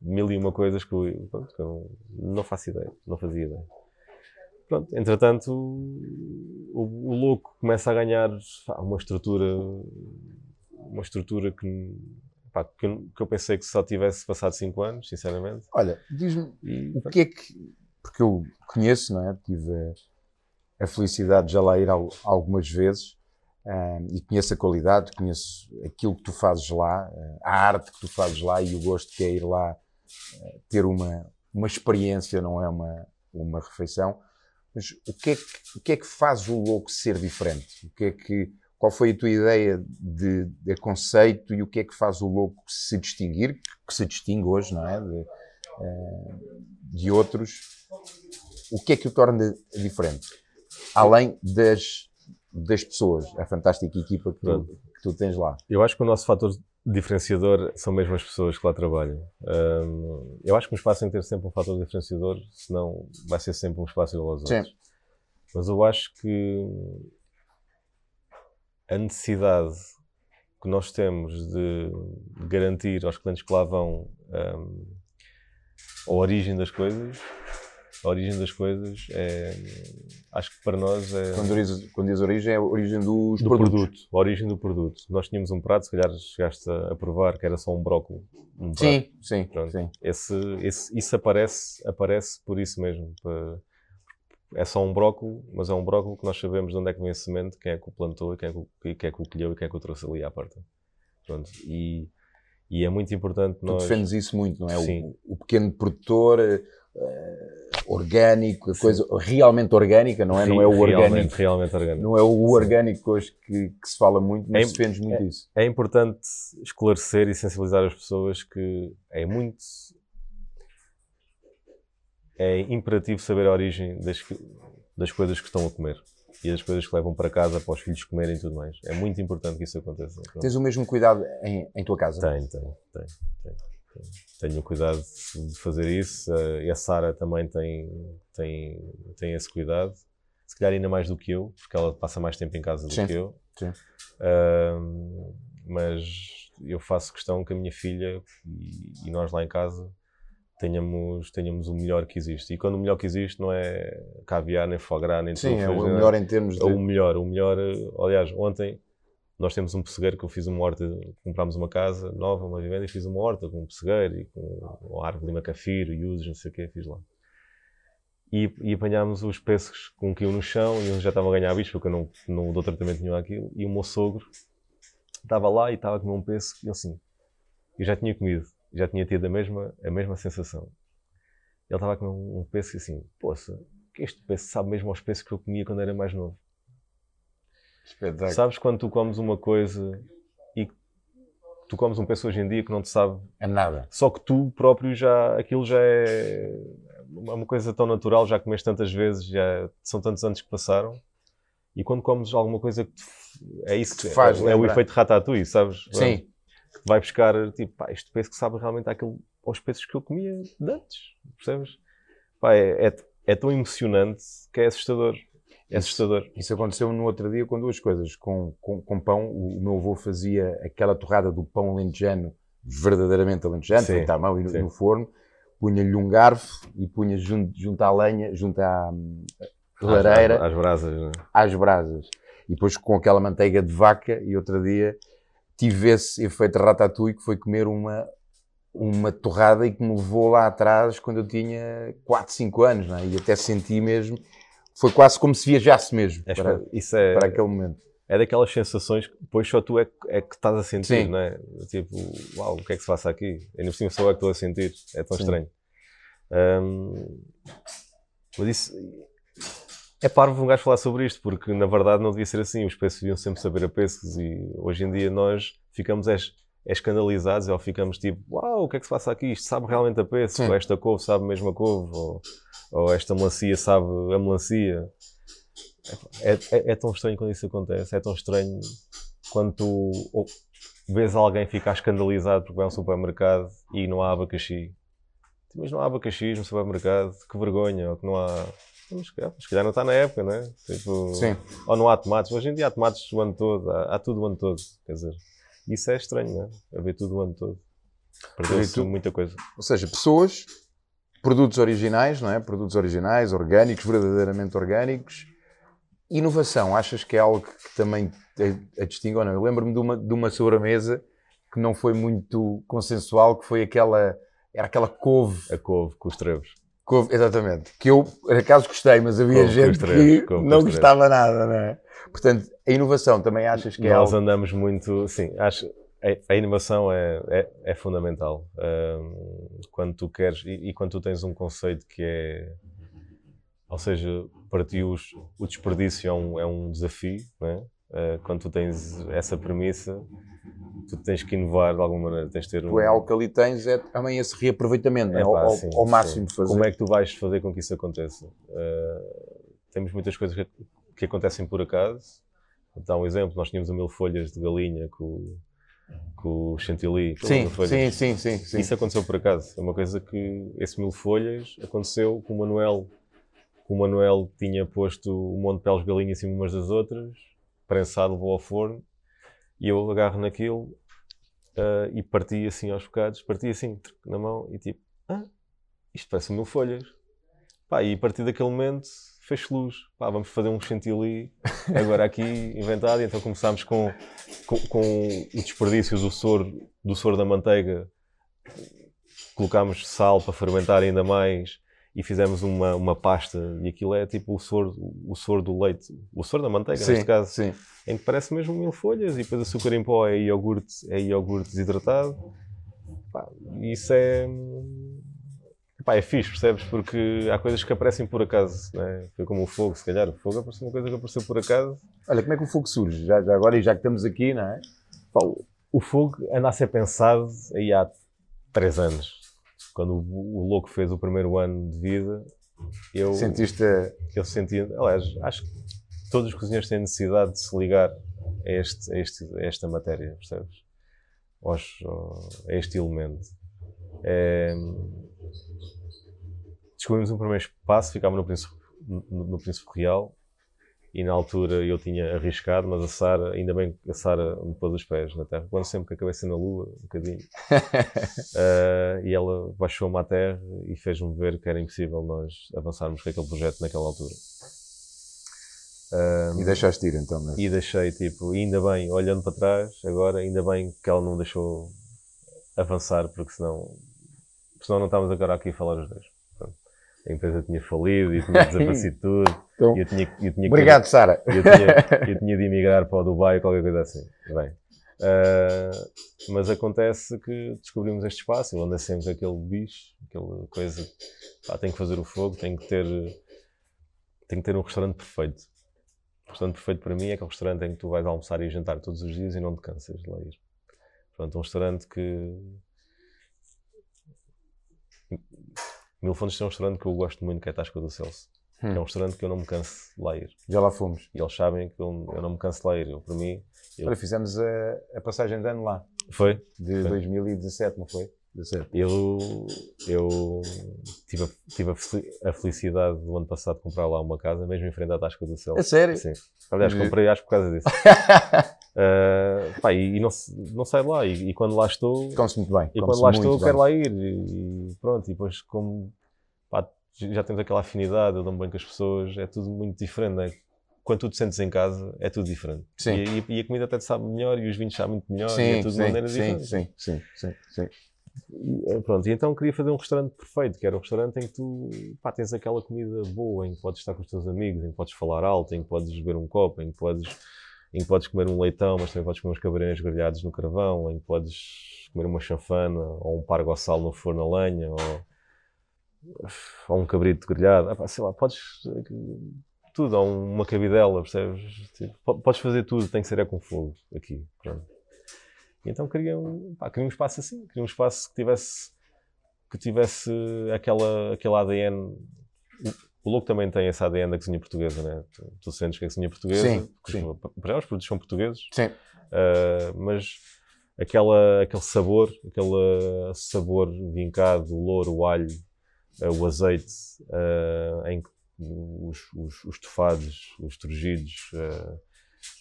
mil e uma coisas que eu, pronto, que eu não faço ideia. Não fazia ideia. Pronto, entretanto, o, o louco começa a ganhar pá, uma estrutura. Uma estrutura que, pá, que, eu, que eu pensei que só tivesse passado 5 anos, sinceramente. Olha, diz-me o que é que. Porque eu conheço, não é? Tive a, a felicidade de já lá ir al- algumas vezes ah, e conheço a qualidade, conheço aquilo que tu fazes lá, ah, a arte que tu fazes lá e o gosto que é ir lá ter uma, uma experiência, não é uma, uma refeição. Mas o que, é que, o que é que faz o louco ser diferente? O que é que, qual foi a tua ideia de, de conceito e o que é que faz o louco se distinguir, que, se distingue hoje, não é? De, ah, de outros, o que é que o torna diferente? Além das, das pessoas, a fantástica equipa que tu, que tu tens lá. Eu acho que o nosso fator diferenciador são mesmo as pessoas que lá trabalham. Hum, eu acho que um espaço tem que ter sempre um fator diferenciador, senão vai ser sempre um espaço igual aos Sim. outros. Mas eu acho que a necessidade que nós temos de garantir aos clientes que lá vão hum, a origem das coisas, a origem das coisas é, acho que para nós é Quando diz, quando diz origem, é a origem dos do produtos. produto, a origem do produto. Nós tínhamos um prato, se calhar chegaste a, provar que era só um brócolis. Um. Sim, sim, Pronto. sim. Esse, esse- isso aparece, aparece por isso mesmo. É só um brócolis, mas é um brócolis que nós sabemos de onde é que vem a semente, quem é que o plantou e quem é que, o- quem é que o colheu e quem é que o trouxe ali à porta. Pronto. E, e é muito importante Tu nós... defendes isso muito, não é? Sim. O, o pequeno produtor orgânico, a coisa realmente orgânica, não é? Não é o realmente, orgânico. realmente orgânico. Não é o orgânico hoje que, que se fala muito, mas É- defendes muito isso. é importante esclarecer e sensibilizar as pessoas que é muito. É imperativo saber a origem das, das coisas que estão a comer e das coisas que levam para casa para os filhos comerem e tudo mais. É muito importante que isso aconteça. Tens o mesmo cuidado em, em tua casa? Tenho, tenho, tenho, tenho, tenho. Cuidado de fazer isso e a Sara também tem, tem, tem esse cuidado. Se calhar ainda mais do que eu, porque ela passa mais tempo em casa do Sim, que eu. sim. Ahm, mas eu faço questão que a minha filha e, e nós lá em casa tenhamos, tenhamos o melhor que existe. E quando o melhor que existe não é caviar, nem foie gras, nem Sim, é o melhor em termos é de. o melhor, o melhor. Aliás, ontem nós temos um pessegueiro que eu fiz uma horta, comprámos uma casa nova, uma vivenda, e fiz uma horta com um pessegueiro e com um árvore de macafiro, iusos, não sei o quê, fiz lá. E, e apanhámos os pêssegos com um quilo no chão e uns já estavam a ganhar bicho porque eu não, não dou tratamento nenhum àquilo. E o meu sogro estava lá e estava a comer um pêssego e eu assim, eu já tinha comido, já tinha tido a mesma, a mesma sensação. Ele estava a comer um, um pêssego e assim, poça, que este pêssego sabe mesmo aos pêssegos que eu comia quando era mais novo. Espetáculo. Sabes quando tu comes uma coisa e tu comes um pêssego hoje em dia que não te sabe, É nada. só que tu próprio já, aquilo já é uma coisa tão natural, já comeste tantas vezes, já são tantos anos que passaram. E quando comes alguma coisa que te, é isso que te faz é, é o efeito ratatouille, sabes? Sim. Que vai buscar, tipo, pá, este pêssego sabe realmente àquilo, aos pêssegos que eu comia de antes, percebes? Pá, é, é, é tão emocionante que é assustador. É Isso- assustador. Isso aconteceu no outro dia com duas coisas. Com, com, com pão, o, meu avô fazia aquela torrada do pão alentejano, verdadeiramente alentejano, feito à mão e no, no forno, punha-lhe um garfo e punha junto, junto à lenha, junto à hum, lareira, Às, às brasas, né? às brasas. E depois com aquela manteiga de vaca, e outro dia tive esse efeito ratatouille que foi comer uma, uma torrada e que me levou lá atrás quando eu tinha 4, 5 anos, é? e até senti mesmo, foi quase como se viajasse mesmo É para, isso é, para aquele momento. é daquelas sensações que depois só tu é, que- é que estás a sentir, Sim. não é? Tipo, uau, o que é que se passa aqui? Ainda por cima sou eu que estou a sentir. É tão Sim. estranho. Ahm, mas isso é parvo um gajo falar sobre isto, porque na verdade não devia ser assim. Os pêssegos deviam sempre saber a pêssegos e hoje em dia nós ficamos es- escandalizados ou ficamos tipo, uau, o que é que se passa aqui? Isto sabe realmente a? Sim. Ou esta couve sabe mesmo a couve? Ou, ou esta melancia sabe a melancia? É, é- é tão estranho quando isso acontece, é tão estranho quando tu ou- vês alguém ficar escandalizado porque vai a um supermercado e não há abacaxi. Mas não há abacaxi no supermercado, que vergonha, ou que não há. Mas, se calhar- não está na época, não é? Tipo, Sim. Ou não há tomates. Hoje em dia há tomates o ano todo, há, há tudo o ano todo. Quer dizer, isso é estranho, não é? Haver tudo o ano todo. Perdeu-se muita coisa. Ou seja, pessoas, produtos originais, não é? Produtos originais, orgânicos, verdadeiramente orgânicos. Inovação, achas que é algo que também a, a distingue ou não? Eu lembro-me de uma, de uma sobremesa que não foi muito consensual, que foi aquela, era aquela couve, A couve com os trevos. couve exatamente, que eu, por acaso, gostei, mas havia Couve gente os trevos, que não gostava nada, não é? Portanto, a inovação também achas que é Nós algo... andamos muito. Sim, acho. A, a inovação é, é, é fundamental. Ahm, quando tu queres. E, e quando tu tens um conceito que é. Ou seja, para ti os- o desperdício é um, é um desafio, não é? Ah, quando tu tens essa premissa, tu tens que inovar de alguma maneira. Tens ter um, É algo que ali tens, é também esse reaproveitamento, é? É ao, pá, ao- sim, ao máximo sim. fazer. Como é que tu vais fazer com que isso aconteça? Uh, temos muitas coisas que, que acontecem por acaso. Vou dar um exemplo: nós tínhamos o mil folhas de galinha com, com o chantilly. com Sim, sim, sim, sim, sim. Isso aconteceu por acaso. É uma coisa que esse mil folhas aconteceu com o Manuel. que O Manuel tinha posto um monte de peles galinha em cima umas das outras, prensado, levou ao forno, e eu agarro naquilo ah, e parti assim aos bocados, parti assim na mão e tipo, ah, isto parece mil folhas. Pá, e a partir daquele momento fez luz. Pá, vamos fazer um chantilly agora aqui inventado. E então começámos com, com, com o desperdício do soro, do soro da manteiga. Colocámos sal para fermentar ainda mais e fizemos uma, uma pasta. E aquilo é tipo o soro, o soro do leite, o soro da manteiga, sim, neste caso sim. em que parece mesmo mil folhas e depois açúcar em pó é iogurte, é iogurte desidratado. Pá, isso é. Pá, é fixe, percebes? Porque há coisas que aparecem por acaso, né? Foi como o fogo, se calhar. O fogo apareceu uma coisa que apareceu por acaso. Olha, como é que o fogo surge? Já, já agora, e já que estamos aqui, não é? Pá, o- o fogo anda a ser pensado aí há três anos. Quando o, o louco fez o primeiro ano de vida, eu, Sentiste. eu sentia. Aliás, acho que todos os cozinheiros têm necessidade de se ligar a, este, a, este, a esta matéria, percebes? Aos, a este elemento. É, descobrimos um primeiro espaço, ficámos no Príncipe, no, no Príncipe Real e na altura eu tinha arriscado, mas a Sara, ainda bem que a Sara me pôs os pés na terra. Quando sempre que a cabeça na lua, um bocadinho. uh, e ela baixou-me à terra e fez-me ver que era impossível nós avançarmos com aquele projeto naquela altura. Um, e deixaste ir então? Mas... E deixei, tipo, ainda bem, olhando para trás, agora, ainda bem que ela não deixou avançar, porque senão, senão não estávamos agora aqui a falar os dois a empresa tinha falido e tinha desaparecido tudo. Então, eu tinha, eu tinha obrigado, que, Sara. Eu tinha, eu tinha de emigrar para o Dubai ou qualquer coisa assim. Bem, uh, mas acontece que descobrimos este espaço. Eu ando sempre aquele bicho, aquela coisa. Pá, tenho que fazer o fogo, tenho que ter, tenho que ter um restaurante perfeito. O restaurante perfeito para mim é aquele restaurante em que tu vais almoçar e jantar todos os dias e não te cansas de lá ir. Portanto, um restaurante que Mil Fontes tem um restaurante que eu gosto muito, que é a Tasca do Celso. Hum. É um restaurante que eu não me canso de lá ir. Já lá fomos. E eles sabem que eu, eu não me canso de lá ir. Eu, para mim. Eu... Olha, fizemos a, a, passagem de ano lá. Foi? De foi. 2017, não foi? 17. Eu, eu tive, a, tive a felicidade do ano passado de comprar lá uma casa, mesmo em frente à Tasca do Celso. É sério? Sim. Aliás, comprei acho por causa disso. uh, pá, e, e, não, não lá. E, e quando lá estou. Come-se muito bem. E quando lá estou, bem. quero lá ir. E, e, pronto. E depois, como pá, já temos aquela afinidade, eu dou-me bem com as pessoas, é tudo muito diferente, não é? Quando tu te sentes em casa, é tudo diferente. Sim. E, a comida até te sabe melhor e os vinhos sabem muito melhor sim, e é tudo sim, de maneiras sim, diferentes. Sim, sim, sim, sim. E, eh, pronto, e então queria fazer um restaurante perfeito, que era um restaurante em que tu pá, tens aquela comida boa, em que podes estar com os teus amigos, em que podes falar alto, em que podes beber um copo, em que podes, em que podes comer um leitão, mas também podes comer uns cabarinhos grelhados no carvão, em que podes comer uma chanfana ou um pargo ao sal no forno a lenha, ou ou um cabrito grelhado, ah, sei lá, podes tudo, ou uma cabidela, percebes? Tipo, podes fazer tudo, tem que ser é com fogo aqui. Pronto. Então queria um, pá, queria um espaço assim, queria um espaço que tivesse que tivesse aquela, aquele ADN. O Louco também tem esse ADN da cozinha portuguesa, né? Tu, tu sentes que a cozinha portuguesa, sim, sim. Para os produtos são portugueses, sim. Uh, mas aquela, aquele sabor, aquele sabor vincado, o louro, o alho, uh, o azeite, uh, em os, os, os tofados, os turgidos, uh,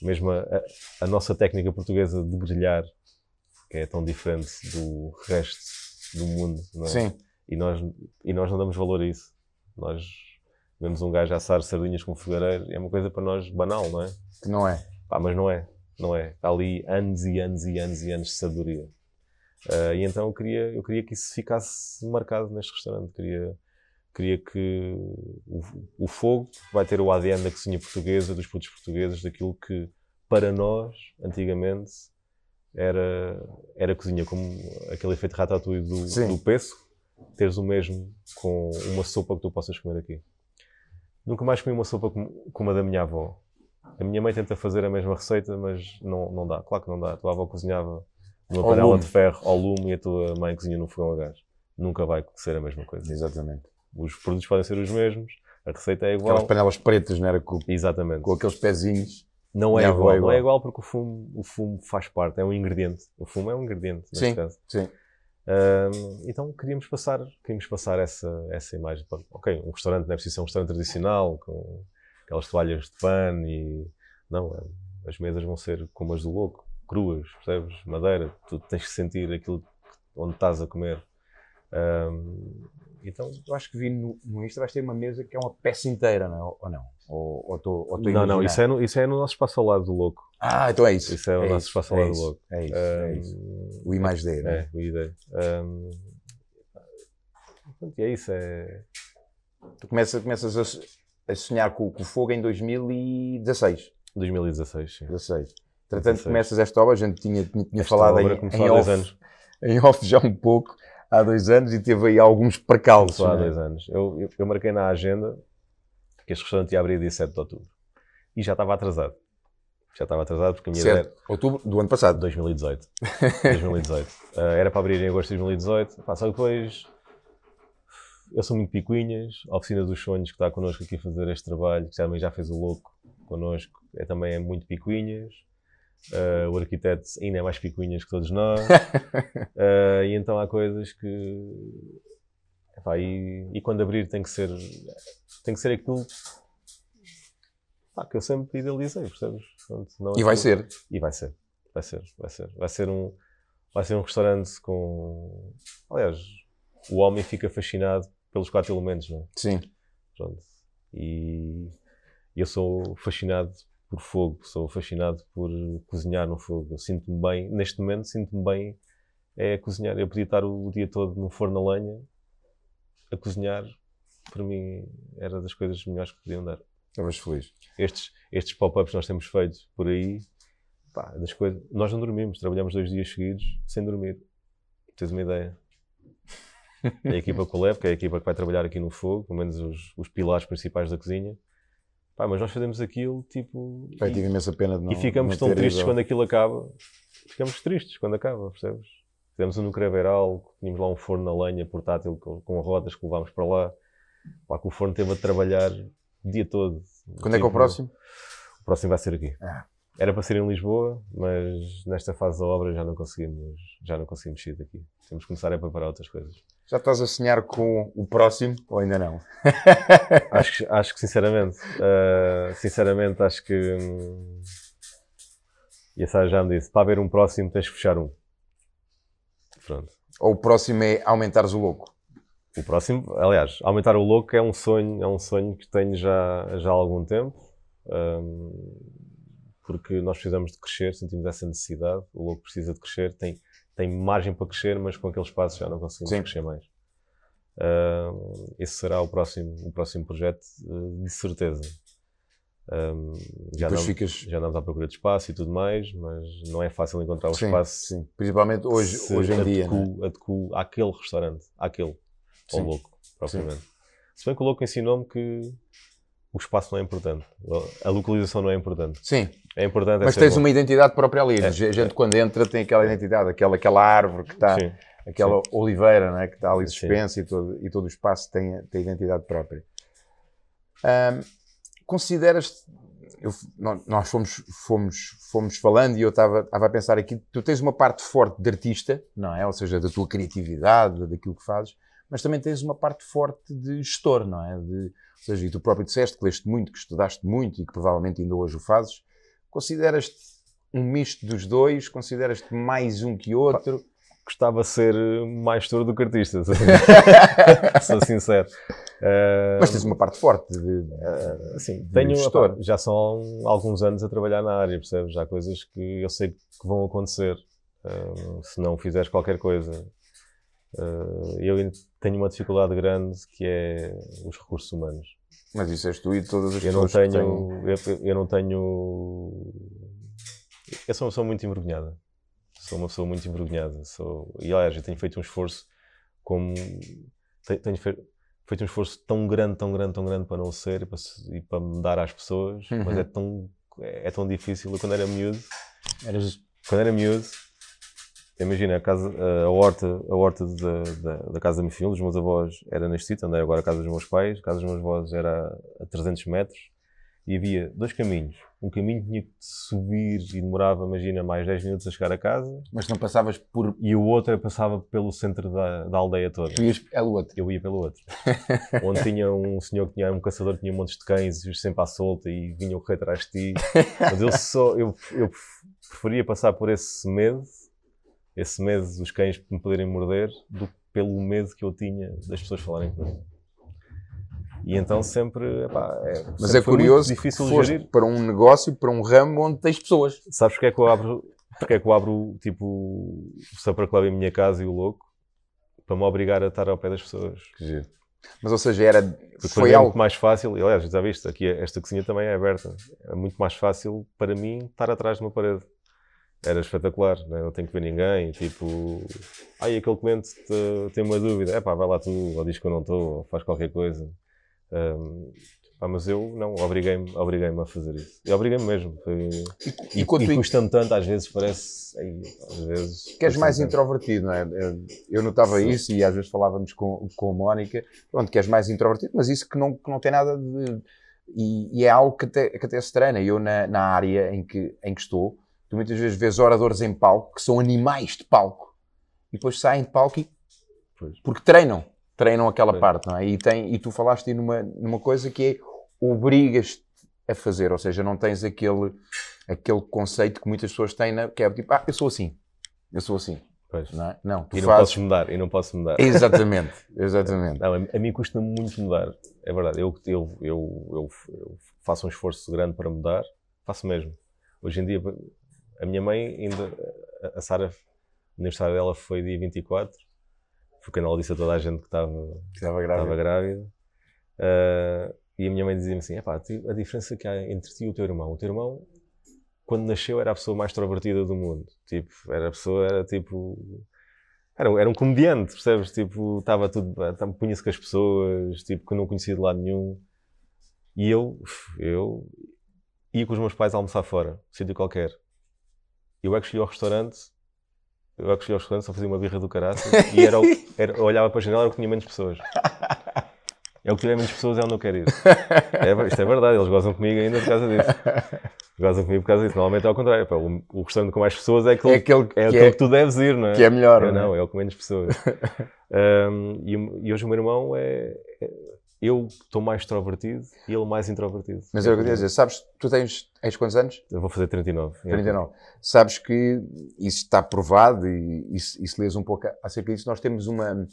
mesmo a, a, nossa técnica portuguesa de grelhar, que é tão diferente do resto do mundo, não é? Sim. E nós, e nós não damos valor a isso. Nós vemos um gajo assar sardinhas com fogareiro, é uma coisa para nós banal, não é? Que não é. Pá, mas não é, não é. Está ali anos e anos e anos e anos de sabedoria. Uh, e então eu queria, eu queria que isso ficasse marcado neste restaurante. Queria, queria que o, o, fogo vai ter o ADN da cozinha portuguesa, dos produtos portugueses, daquilo que para nós, antigamente, era, era cozinha, como aquele efeito ratatouille do, do peso, teres o mesmo com uma sopa que tu possas comer aqui. Nunca mais comi uma sopa como, a da minha avó. A minha mãe tenta fazer a mesma receita, mas não, não dá. Claro que não dá. A tua avó cozinhava numa panela de ferro ao lume e a tua mãe cozinha no fogão a gás. Nunca vai ser a mesma coisa. Exatamente. Os produtos podem ser os mesmos, a receita é igual. Aquelas panelas pretas, não era? Com, Exatamente. Com aqueles pezinhos. Não é, igual, é igual, não é igual porque o fumo, o fumo faz parte, é um ingrediente. O fumo é um ingrediente, neste sim, caso. Sim. Um, então queríamos passar, queríamos passar essa, essa imagem. Ok, um restaurante não é preciso ser um restaurante tradicional, com aquelas toalhas de pano e. Não, as mesas vão ser como as do louco cruas, percebes? Madeira, tu tens que sentir aquilo onde estás a comer. Um, então, eu acho que vi no, no Insta vais ter uma mesa que é uma peça inteira, não é? ou não? Ou, ou, tô, ou tô não, não, isso é, no, isso é no nosso espaço ao lado do louco. Ah, então é isso. Isso é, o é nosso espaço ao lado do louco. É isso, um, é isso. O I mais D, não é? É, o ID. Um, e é isso, é... Tu começas, começas a, a sonhar com, com o fogo em 2016. 2016, sim. 16. Entretanto, começas esta obra, a gente tinha, tinha, tinha falado em, em, off, anos. em off já um pouco, há dois anos, e teve aí alguns percalços. Há é? dois anos. Eu, eu, eu, marquei na agenda que este restaurante ia abrir dia 7 de outubro. E já estava atrasado. Já estava atrasado porque a minha certo. ideia... Outubro do ano passado. 2018. 2018. Uh, era para abrir em agosto de 2018. Pá, só que depois... Eu sou muito picuinhas. A Oficina dos Sonhos, que está connosco aqui a fazer este trabalho, que também já fez o louco connosco, é, também é muito picuinhas. Uh, o arquiteto ainda é mais picuinhas que todos nós. uh, e então há coisas que. Epá, e, e, quando abrir tem que ser. Tem que ser aquilo pá, que eu sempre idealizei, percebes? E vai ser. E vai ser. Vai ser, vai ser. Vai ser um, vai ser um restaurante com. Aliás, o homem fica fascinado pelos quatro elementos, não é? Sim. Pronto. E eu sou fascinado por fogo, sou fascinado por cozinhar no fogo. Eu sinto-me bem, neste momento, sinto-me bem é cozinhar. Eu podia estar o dia todo no forno a lenha a cozinhar. Para mim, era das coisas melhores que podiam dar. Estavas feliz. Estes, estes pop-ups nós temos feito por aí, pá, das coisas. Nós não dormimos, trabalhamos dois dias seguidos sem dormir. Tens uma ideia? A equipa Coleb, que é a equipa que vai trabalhar aqui no fogo, pelo menos os, os pilares principais da cozinha. Pá, mas nós fazemos aquilo tipo. Pai, tive imensa pena de não. e ficamos não tão tristes ido. quando aquilo acaba. Ficamos tristes quando acaba, percebes? Fizemos um no Craveral, tínhamos lá um forno na lenha portátil com, com rodas que levámos para lá. Pá, que o forno teve a trabalhar o dia todo. Quando é que é o Tipo, próximo? O próximo vai ser aqui. Ah. Era para ser em Lisboa, mas nesta fase da obra já não conseguimos, já não conseguimos sair daqui. Temos que começar a preparar outras coisas. Já estás a sonhar com o próximo ou ainda não? Acho, que- acho que sinceramente, ah, sinceramente acho que hum, e a Sara já me disse, para haver um próximo tens que fechar um. Pronto. Ou o próximo é aumentares o louco? O próximo, aliás, aumentar o louco é um sonho, é um sonho que tenho já, já há algum tempo, hum, porque nós precisamos de crescer, sentimos essa necessidade, o louco precisa de crescer, tem, tem margem para crescer, mas com aqueles passos já não conseguimos Sim. crescer mais. Hum, esse será o próximo, o próximo projeto, eh, de certeza. Hum, já, não, ficas. já andamos à procura de espaço e tudo mais, mas não é fácil encontrar o Sim, espaço sim. Principalmente hoje, hoje em dia. é? adequa, adequa àquele restaurante, àquele, ao Sim. louco, propriamente. Se bem que o louco ensinou-me que o espaço não é importante, a localização não é importante. Sim, É importante é mas tens uma identidade própria ali. É, A gente quando entra tem aquela identidade, aquela, aquela árvore que está, Sim, aquela oliveira né, que está ali Sim. suspensa e todo, e todo o espaço tem, tem identidade própria. Ahm, consideras eu, nó- nós fomos, fomos, fomos falando e eu estava estava a pensar aqui, tu tens uma parte forte de artista, não é? Ou seja, da tua criatividade, daquilo que fazes, mas também tens uma parte forte de gestor, não é? De, ou seja, e tu próprio disseste que leste muito, que estudaste muito e que provavelmente ainda hoje o fazes. Consideras-te um misto dos dois? Consideras-te mais um que outro? gostava de ser mais gestor do que artista, sou sincero. Eh, Mas tens uma parte forte de, Assim, de tenho, gestor. já são alguns anos a trabalhar na área, percebes? Já há coisas que eu sei que vão acontecer hum, se não fizeres qualquer coisa. Uh, eu tenho uma dificuldade grande que é os recursos humanos. Mas isso és tu e todas as Eu não pessoas que tenho, eu, eu não tenho. Eu sou uma pessoa muito envergonhada. Sou uma pessoa muito envergonhada. Sou, e aliás, eu tenho feito um esforço como. Tenho, tenho fe- feito um esforço tão grande, tão grande, tão grande para não ser e para, e para me dar às pessoas, mas Uhum. é tão, é, é tão difícil. Eu, quando era miúdo, Eras- quando era miúdo, imagina, a, casa, a horta, a horta da, da, da casa da minha filha, dos meus avós, era neste sítio, onde é agora a casa dos meus pais. A casa dos meus avós era a 300 metros e havia dois caminhos. Um caminho tinha que subir e demorava, imagina, mais 10 minutos a chegar a casa Mas não passavas por. e o outro passava pelo centro da, da aldeia toda. Tu ias pelo outro. Eu ia pelo outro. Onde tinha um senhor que tinha um caçador que tinha montes de cães e sempre à solta e vinham correr atrás de ti. Mas eu só eu, eu preferia passar por esse medo, esse medo dos cães me poderem morder, do que pelo medo que eu tinha das pessoas falarem comigo. E então sempre, epá, é, Mas sempre é curioso que difícil foste gerir. para um negócio, para um ramo onde tens pessoas. Sabes porque é que eu abro, porque é que eu abro tipo o Supper Club em minha casa e o louco? Para me obrigar a estar ao pé das pessoas. Mas, ou seja, era, Porque foi algo. muito mais fácil, e aliás, já viste, aqui esta cozinha também é aberta. É muito mais fácil para mim estar atrás de uma parede. Era espetacular, né? não tenho que ver ninguém. Tipo, ai, aquele cliente te- tem uma dúvida, é pá, vai lá tu, ou diz que eu não estou, ou faz qualquer coisa. Pá, mas eu não, obriguei-me obriguei a fazer isso. E obriguei-me mesmo. Foi, E, e, e custa-me tanto, às vezes parece. ai, às vezes. que és mais tanto. introvertido, não é? Eu notava Sim. isso e às vezes falávamos com, com a Mónica, pronto, que és mais introvertido, mas isso que não, que não tem nada de. E, e é algo que até, que até se treina. Eu, na, na área em que, em que estou, tu muitas vezes vês oradores em palco que são animais de palco e depois saem de palco e, porque treinam, treinam aquela Pois. parte, não é? E, tem, e tu falaste aí numa, numa coisa que é obrigas a fazer, ou seja, não tens aquele, aquele conceito que muitas pessoas têm, na, que é tipo, ah, eu sou assim, eu sou assim. Pois. Não, é? não tu E não fazes... posso mudar, e não posso mudar. Exatamente, exatamente. Não, a, mim custa muito mudar, é verdade. Eu, eu, eu, eu, eu faço um esforço grande para mudar, faço mesmo. Hoje em dia, a minha mãe ainda, a- Sara, o aniversário dela foi dia 24, foi quando ela disse a toda a gente que estava Estava estava grávida. grávida. Ah, e a minha mãe dizia-me assim: "Epá, ti- a diferença que há entre ti e o teu irmão. O teu irmão, quando nasceu, era a pessoa mais extrovertida do mundo. Tipo, era a pessoa, era tipo. Era, um- era um comediante, percebes? Tipo, estava tudo. Punha-se com as pessoas, tipo, que eu não conhecia de lado nenhum. E eu, eu ia com os meus pais almoçar fora, sítio qualquer. Eu é que cheguei ao restaurante, eu é que cheguei ao restaurante, só fazia uma birra do caraço e era, o- era, eu olhava para a janela e era o que tinha menos pessoas. É o que tiver menos pessoas, é onde eu quero ir. É, ver- isto é verdade, eles gozam comigo ainda por causa disso. Gozam comigo por causa disso. Normalmente é ao contrário. pá, o, o restaurante com mais pessoas é aquele, É aquele que, é é, aquele que tu deves ir, não é? que é melhor. Eu não é? não, é o com menos pessoas. E, o- e hoje o meu irmão é. é- eu estou mais extrovertido e ele mais introvertido. Mas é o que eu ia dizer, sabes, tu tens, tens quantos anos? Eu vou fazer 39. 39. Sabes que isso está provado e, e, se- e se lês um pouco acerca disso, nós temos uma,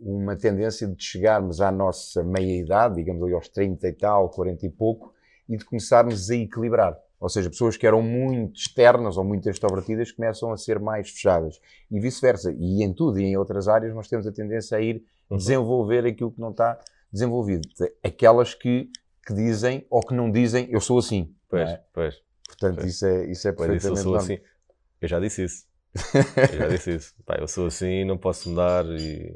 uma tendência de chegarmos à nossa meia-idade, digamos ali aos 30 e tal, 40 e pouco, e de começarmos a equilibrar. Ou seja, pessoas que eram muito externas ou muito extrovertidas começam a ser mais fechadas. E vice-versa. E em tudo e em outras áreas nós temos a tendência a ir Uhum. desenvolver aquilo que não está desenvolvido. Aquelas que, que dizem ou que não dizem, eu sou assim. Pois, é? pois. Portanto, Pois. isso é, isso é Pois isso, eu perfeitamente sou assim. Eu já disse isso. Eu já disse isso. Pá, eu sou assim, não posso mudar e.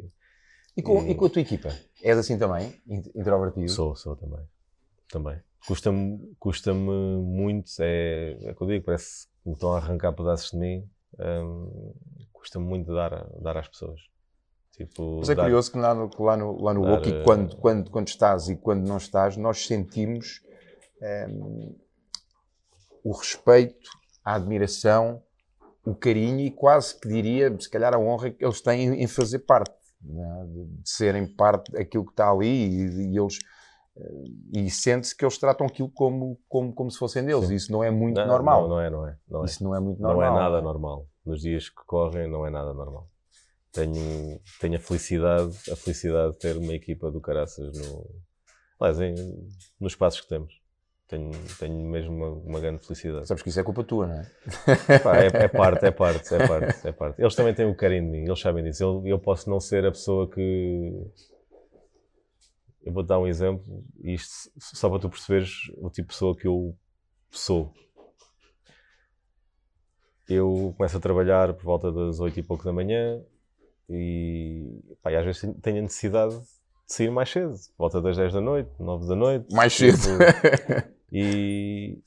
E com, E- e com a tua equipa? És assim também? int- Introvertido? Sou, sou também. Também. Custa-me custa muito, é, é o que eu digo, parece que me estão a arrancar pedaços de mim. hum, Custa-me muito dar, dar às pessoas. Tipo, Mas é dar- curioso que lá no, lá no, lá no dar, Woki, eh, quando, quando, quando estás e quando não estás, nós sentimos ehm, o respeito, a admiração, o carinho e quase que diria, se calhar, a honra que eles têm em fazer parte, né? de, serem parte daquilo que está ali e, e eles. eh, E sente-se que eles tratam aquilo como, como, como se fossem deles. Sim. Isso não é muito Não, normal. Não, não é, não é. Não é. Isso não é muito Não normal. é nada normal. Nos dias que correm, não é nada normal. Tenho, tenho a felicidade, a felicidade de ter uma equipa do Caraças no, aliás, em- nos passos que temos. Tenho, tenho mesmo uma, uma grande felicidade. Sabes que isso é culpa tua, não é? Pá, é, é parte, é parte, é parte, é parte. Eles também têm o carinho de mim, eles sabem disso. Eu, eu posso não ser a pessoa que. Eu vou-te dar um exemplo, isto só para tu perceberes o tipo de pessoa que eu sou. Eu começo a trabalhar por volta das 8 e pouco da manhã e, pá, e às vezes tenho- a necessidade de sair mais cedo, volta das 10 da noite, 9 da noite. Mais cedo. Tipo, e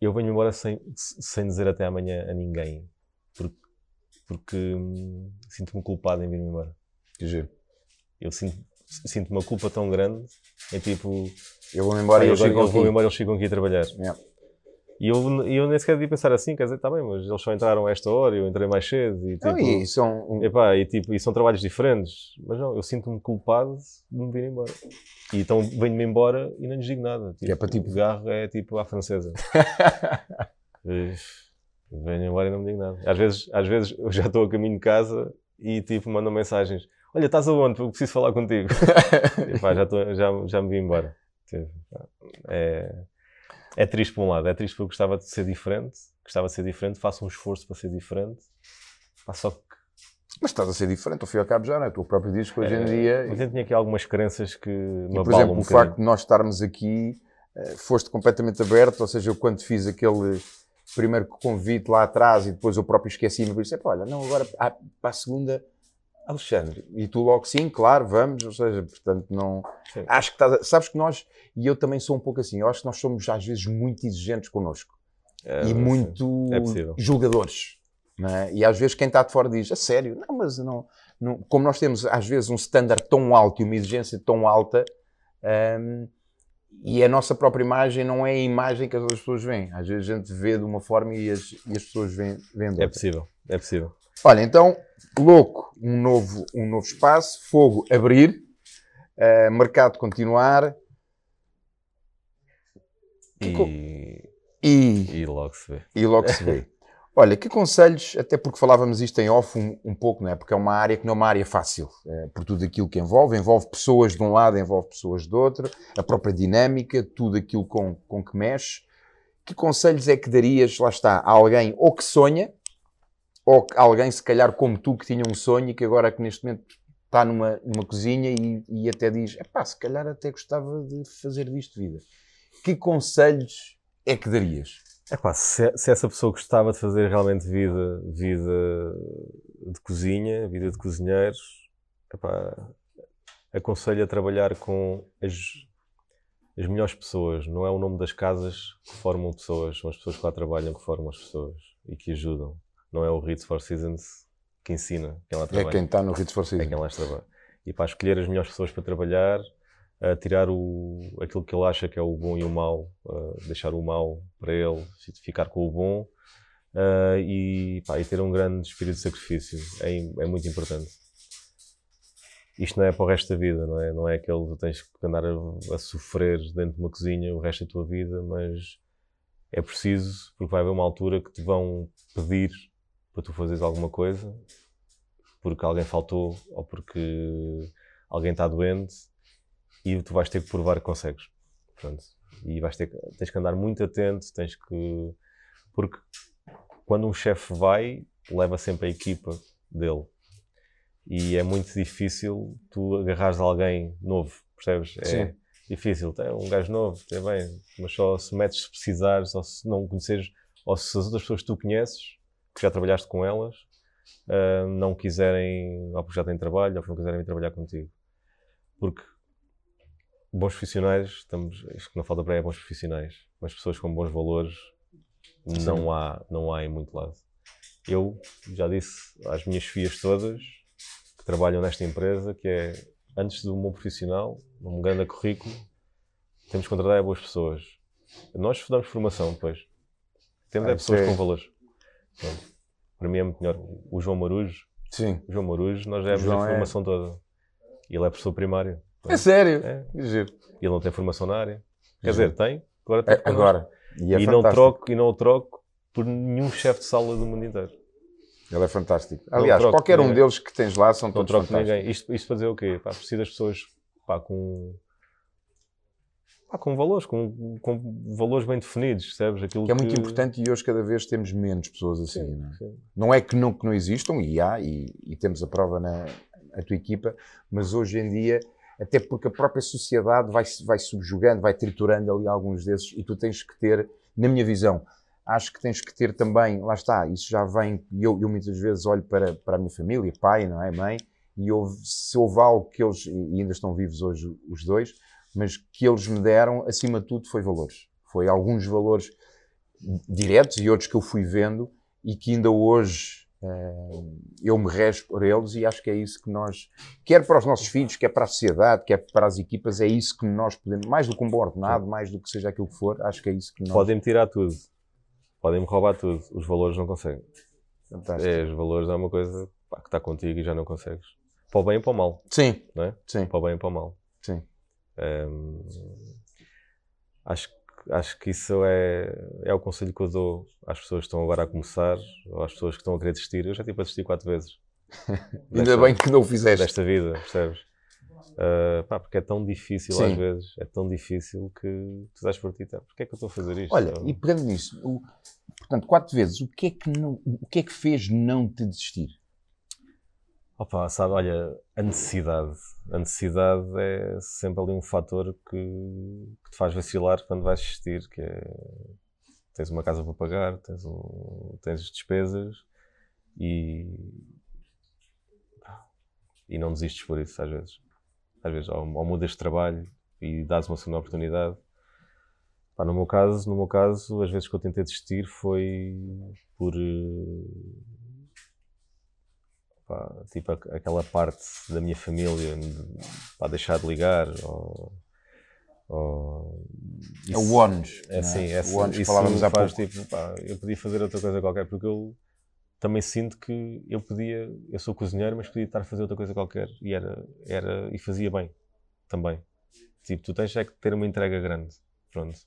eu venho embora sem, sem dizer até amanhã a ninguém. Porque, porque hum, sinto-me culpado em vir-me embora. Que giro. Eu sinto, sinto uma culpa tão grande. É tipo, Eu vou-me embora "Pá, e eles chegam eu vou aqui. embora eles ficam aqui a trabalhar. Yeah. E eu, e eu nem sequer devia pensar assim, quer dizer, está bem, mas eles só entraram a esta hora, eu entrei mais cedo. E, tipo, Não, e são Epá, e, tipo, e são trabalhos diferentes, mas não, eu sinto-me culpado de me vir embora. E então venho-me embora e não lhes digo nada. Tipo, é para tipo- O garro é tipo à francesa. Venho embora e não me digo nada. Às vezes, às vezes eu já estou a caminho de casa e tipo mandam mensagens: Olha, estás aonde? Eu preciso falar contigo. Epá, já, estou- já, já me vim embora. Tipo, é, é triste por um lado, é triste porque eu gostava de ser diferente, gostava de ser diferente, faço um esforço para ser diferente. Pá, só que Mas estás a ser diferente, ao fim e ao cabo já, não é? Tu próprio dizes que hoje em É, dia. Mas eu tinha aqui algumas crenças que me E, por exemplo, um o facto de nós estarmos aqui, eh, foste completamente aberto, ou seja, eu quando fiz aquele primeiro convite lá atrás e depois eu próprio esqueci-me, eu disse, "Epá, olha, não, agora para a segunda, Alexandre, e tu logo sim, claro, vamos, ou seja, portanto, não. Sim. Acho que estás. a- Sabes que nós, e eu também sou um pouco assim, eu acho que nós somos às vezes muito exigentes connosco É, e muito É julgadores. é? E às vezes quem está de fora diz, a sério, não, mas não, não- como nós temos às vezes um standard tão alto e uma exigência tão alta, hum, e a nossa própria imagem não é a imagem que as outras pessoas veem. Às vezes a gente vê de uma forma e as, e as pessoas veem, veem de É outra. possível, é possível. Olha, então, louco, um novo, um novo espaço, fogo abrir, eh, mercado continuar. E, E, e logo se vê. e logo se vê. Olha, que conselhos, até porque falávamos isto em off um, um pouco, não é? Porque é uma área que não é uma área fácil, é, por tudo aquilo que envolve, envolve pessoas de um lado, envolve pessoas do outro, a própria dinâmica, tudo aquilo com, com que mexe. Que conselhos é que darias, lá está, a alguém ou que sonha, ou alguém, se calhar, como tu, que tinha um sonho e que agora que neste momento está numa, numa cozinha e, e até diz, epá, se calhar até gostava de fazer disto vida. Que conselhos é que darias? Epá, se, se essa pessoa gostava de fazer realmente vida, vida de cozinha, vida de cozinheiros, epá, aconselho a trabalhar com as, as melhores pessoas. Não é o nome das casas que formam pessoas, são as pessoas que lá trabalham que formam as pessoas e que ajudam. Não é o Ritz Four Seasons que ensina quem lá É trabalha. quem está no Ritz for é Seasons. quem lá trabalha. E para escolher as melhores pessoas para trabalhar, tirar o, aquilo que ele acha que é o bom e o mau, deixar o mau para ele, ficar com o bom ah, e, pá, e ter um grande espírito de sacrifício. É, é muito importante. Isto não é para o resto da vida, não é? Não é aquele que tens que andar a, a sofrer dentro de uma cozinha o resto da tua vida, mas é preciso, porque vai haver uma altura que te vão pedir para tu fazeres alguma coisa, porque alguém faltou ou porque alguém está doente e tu vais ter que provar que consegues. Pronto. E vais ter que, tens que andar muito atento, tens que. Porque quando um chefe vai, leva sempre a equipa dele. E é muito difícil tu agarrares alguém novo, percebes? É Sim. difícil. Tem um gajo novo, tem bem, mas só se metes se precisares, ou se não conheceres, ou se as outras pessoas que tu conheces, que já trabalhaste com elas, ah, não quiserem, ou porque já têm trabalho, ou porque não quiserem vir trabalhar contigo. Porque bons profissionais, estamos, isto que não falta para aí é bons profissionais, mas pessoas com bons valores não há, não há em muito lado. Eu já disse às minhas filhas todas que trabalham nesta empresa que é antes de um bom profissional, um grande currículo, temos que contratar boas pessoas. Nós damos formação depois. Temos Ah, é isso pessoas é- com valores. Pronto. Para mim é muito melhor. O João Marujo, Sim. o João Marujo, nós demos João a é- formação toda. E ele é professor primário. É sério? É. Giro. Ele não tem formação na área. Quer Uhum. dizer, tem. Agora É, tem connosco. agora. E, é e não troco e não o troco por nenhum chefe de sala do mundo inteiro. Ele é fantástico. Aliás, qualquer um deles que tens lá são Não todos troco fantásticos. ninguém. Isto, isto fazer o quê? Pá, preciso das pessoas pá, com, pá, com valores, com, com valores bem definidos, percebes? Aquilo Que é muito importante e hoje cada vez temos menos pessoas assim. Sim, não, é? sim. Não é que não, que não existam, e há, e, e temos a prova na a tua equipa, mas hoje em dia, até porque a própria sociedade vai, vai subjugando, vai triturando ali alguns desses, e tu tens que ter, na minha visão, acho que tens que ter também, lá está, isso já vem, eu, eu muitas vezes olho para, para a minha família, pai, não é, mãe, e eu, se houve algo que eles, e ainda estão vivos hoje os dois, mas que eles me deram, acima de tudo, foi valores. Foi alguns valores diretos e outros que eu fui vendo e que ainda hoje eh, eu me rejo por eles e acho que é isso que nós, quer para os nossos filhos, quer para a sociedade, quer para as equipas, é isso que nós podemos, mais do que um bom ordenado, mais do que seja aquilo que for, acho que é isso que nós... Podem-me tirar tudo. Podem-me roubar tudo. Os valores não conseguem. Fantástico. É, os valores é uma coisa pá, que está contigo e já não consegues. Para o bem e para o mal, Sim, não é? sim, Para o bem e para o mal. sim. Hum, acho, que- acho que isso é, é o conselho que eu dou às pessoas que estão agora a começar ou às pessoas que estão a querer desistir. Eu já tive a desistir quatro vezes. Ainda Desta- bem que não o fizeste. Desta vida, percebes? Ah, pá, porque é tão difícil Sim. às vezes, é tão difícil que tu dás por ti, tá, porque é que eu estou a fazer isto? Olha, e pegando nisso, o- portanto, quatro vezes, o que, é que não, o que é que fez não te desistir? Opa, sabe, olha, a necessidade. A necessidade é sempre ali um fator que, que te faz vacilar quando vais assistir, que é tens uma casa para pagar, tens, um, tens despesas e e não desistes por isso às vezes. Às vezes, ou, ou mudas de trabalho e dás uma segunda oportunidade. Pá, no meu caso, no meu caso, as vezes que eu tentei desistir foi por eh, pá, tipo aqu- aquela parte da minha família para deixar de ligar ou, ou É o ONUS. é assim, é, o ONUS isso falávamos há pouco. tipo, pá, eu podia fazer outra coisa qualquer porque eu também sinto que eu podia, eu sou cozinheiro, mas podia estar a fazer outra coisa qualquer e era, era e fazia bem também. Tipo, tu tens é que ter uma entrega grande. Pronto.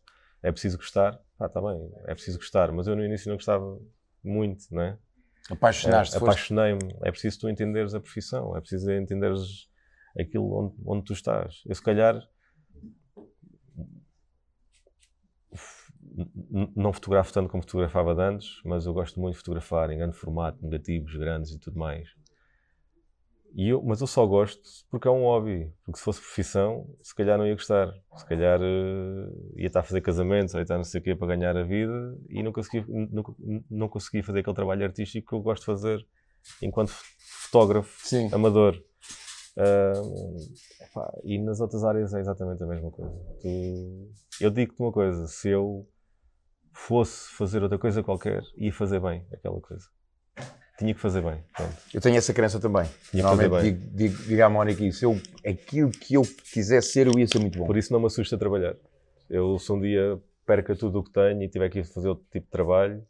é preciso gostar. Ah, está bem, é preciso gostar, mas eu no início não gostava muito, não Apaixonaste, é, Apaixonei-me. É preciso tu entenderes a profissão, é preciso entenderes aquilo onde, onde tu estás. Eu, se calhar, não fotografo tanto como fotografava de antes, mas eu gosto muito de fotografar em grande formato, negativos, grandes e tudo mais. E eu, mas eu só gosto porque é um hobby. Porque se fosse profissão, se calhar não ia gostar. Se calhar eh, ia estar a fazer casamentos, ou ia estar não sei o quê para ganhar a vida e não conseguia, não, não conseguia fazer aquele trabalho artístico que eu gosto de fazer enquanto fotógrafo Sim. amador. Epá, e nas outras áreas é exatamente a mesma coisa. Tu- eu digo-te uma coisa: se eu fosse fazer outra coisa qualquer, ia fazer bem aquela coisa. Tinha que fazer bem. Pronto. Eu tenho essa crença também. Tinha Normalmente digo, digo, digo à Mónica isso. Eu, aquilo que eu quisesse ser, eu ia ser muito bom. Por isso não me assusta trabalhar. Eu, se um dia perca tudo o que tenho e tiver que fazer outro tipo de trabalho,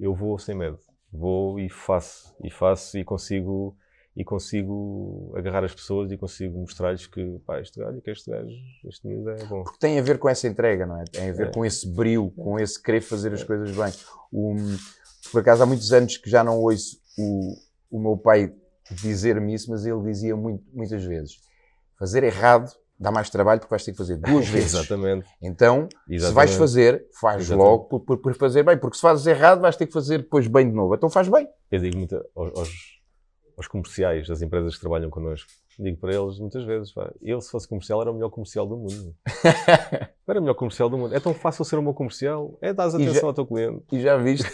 eu vou sem medo. Vou e faço. E faço e consigo, e consigo agarrar as pessoas e consigo mostrar-lhes que, pá, este gajo, que este gajo, este miúdo é bom. Porque tem a ver com essa entrega, não é? Tem a ver É. com esse brilho, com esse querer fazer as coisas bem. O- por acaso há muitos anos que já não ouço o, o meu pai dizer-me isso, mas ele dizia muito- muitas vezes: fazer errado dá mais trabalho porque vais ter que fazer duas vezes. Exatamente. Então, se Exatamente. vais fazer, faz Exatamente. logo por, por- por fazer bem, porque se fazes errado vais ter que fazer depois bem de novo. Então faz bem. Eu digo muito aos, aos- comerciais das empresas que trabalham connosco, digo para eles muitas vezes, pá, eu se fosse comercial era o melhor comercial do mundo. Era o melhor comercial do mundo. É tão fácil ser um bom comercial, é dar atenção já- ao teu cliente. E já viste,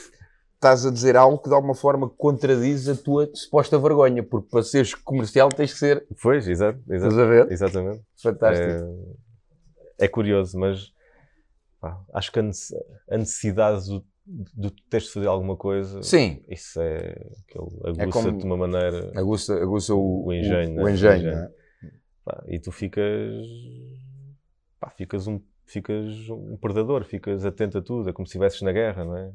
estás a dizer algo que de alguma forma contradiz a tua suposta vergonha, porque para seres comercial tens que ser. Pois, exato, Estás exato a ver? exatamente. Fantástico. É, é curioso, mas pá, acho que a nece- a necessidade do, do teres de fazer alguma coisa, Sim, isso é É aguça como- de uma maneira aguça, aguça o, O engenho, o, né? engenho, O engenho. é? pá, e tu ficas, pá, ficas um ficas um predador, ficas atento a tudo, é como se estivesses na guerra, não é?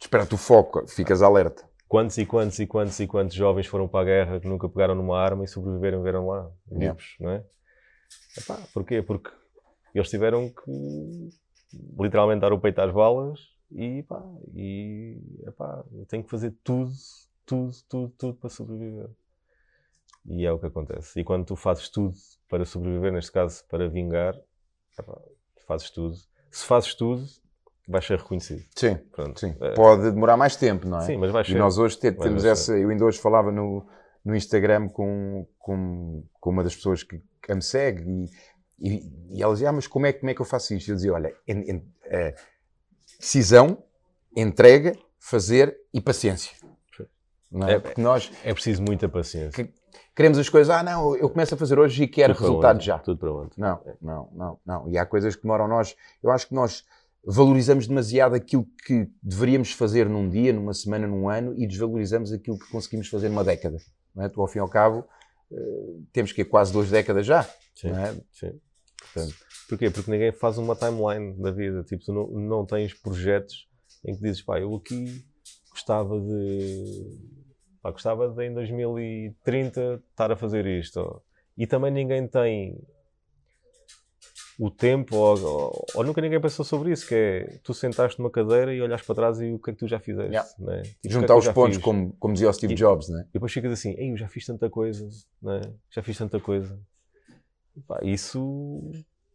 Espera-te o foco, ficas alerta. Quantos e quantos e quantos e quantos jovens foram para a guerra que nunca pegaram numa arma e sobreviveram e vieram lá, Yeah. vivos, não é? Epá, porquê? Porque eles tiveram que literalmente dar o peito às balas e, pá, e epá, eu tenho que fazer tudo, tudo, tudo, tudo para sobreviver. E é o que acontece. E quando tu fazes tudo para sobreviver, neste caso para vingar, epá, fazes tudo. Se fazes tudo, vais ser reconhecido. Sim, Pronto. sim. É, Pode demorar mais tempo, não é? sim, mas vais E ser. nós hoje te- Vai temos essa. Eu ainda hoje falava no, no Instagram com, com, com uma das pessoas que, que me segue e, e, e ela dizia: ah, mas como é, como é que eu faço isto? Eu dizia: olha, en- en- eh, decisão, entrega, fazer e paciência. Não é? É- Porque nós É preciso muita paciência. Que- queremos as coisas, ah, não, eu começo a fazer hoje e quero resultado já. Tudo para ontem. Não, não, não, não. E há coisas que demoram nós. Eu acho que nós valorizamos demasiado aquilo que deveríamos fazer num dia, numa semana, num ano e desvalorizamos aquilo que conseguimos fazer numa década. Não é? Tu, ao fim e ao cabo, eh, temos que ir quase duas décadas já. Sim, é? sim. Portanto, porquê? Porque ninguém faz uma timeline da vida. Tipo, tu não, não tens projetos em que dizes, pá, eu aqui gostava de. Pá, gostava de em 2030 estar a fazer isto. E também ninguém tem o tempo, ou, ou- ou nunca ninguém pensou sobre isso, que é tu sentaste numa cadeira e olhas para trás e o que é que tu já fizeste. Yeah. Né? Tipo, é Juntar eu os pontos, fiz? como, como dizia o Steve E- Jobs, não é? E depois ficas assim, Ei, eu já fiz tanta coisa, né? já fiz tanta coisa. Pá, isso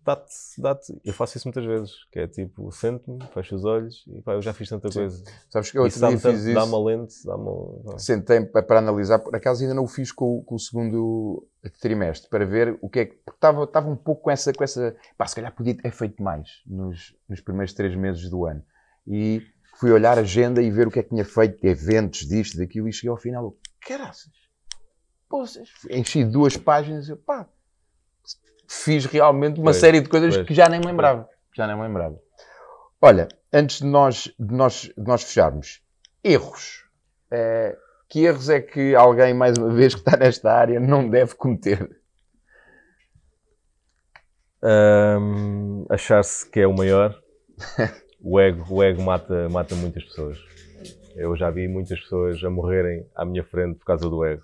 dá-te, dá-te. Eu faço isso muitas vezes, que é tipo, sento-me, fecho os olhos e pá, eu já fiz tanta Sim. coisa. Sabes que eu isso outro dia fiz dá-me isso. alento, dá-me. pá. Sentei para para analisar, por acaso ainda não o fiz com, o- com o segundo trimestre, para ver o que é que. Porque estava, estava um pouco com essa. Com essa pá, se calhar podia ter feito mais nos, nos primeiros três meses do ano. E fui olhar a agenda e ver o que é que tinha feito, eventos, disto, daquilo, e cheguei ao final. Caraças, poças, enchi duas páginas e eu, pá, fiz realmente uma Pois, série de coisas pois. que já nem me lembrava. Já nem me lembrava. Olha, antes de nós, de nós, de nós fecharmos, erros. Eh, que erros é que alguém, mais uma vez, que está nesta área, não deve cometer? Ahm, achar-se que é o maior, o ego, o ego mata, mata muitas pessoas. Eu já vi muitas pessoas a morrerem à minha frente por causa do ego.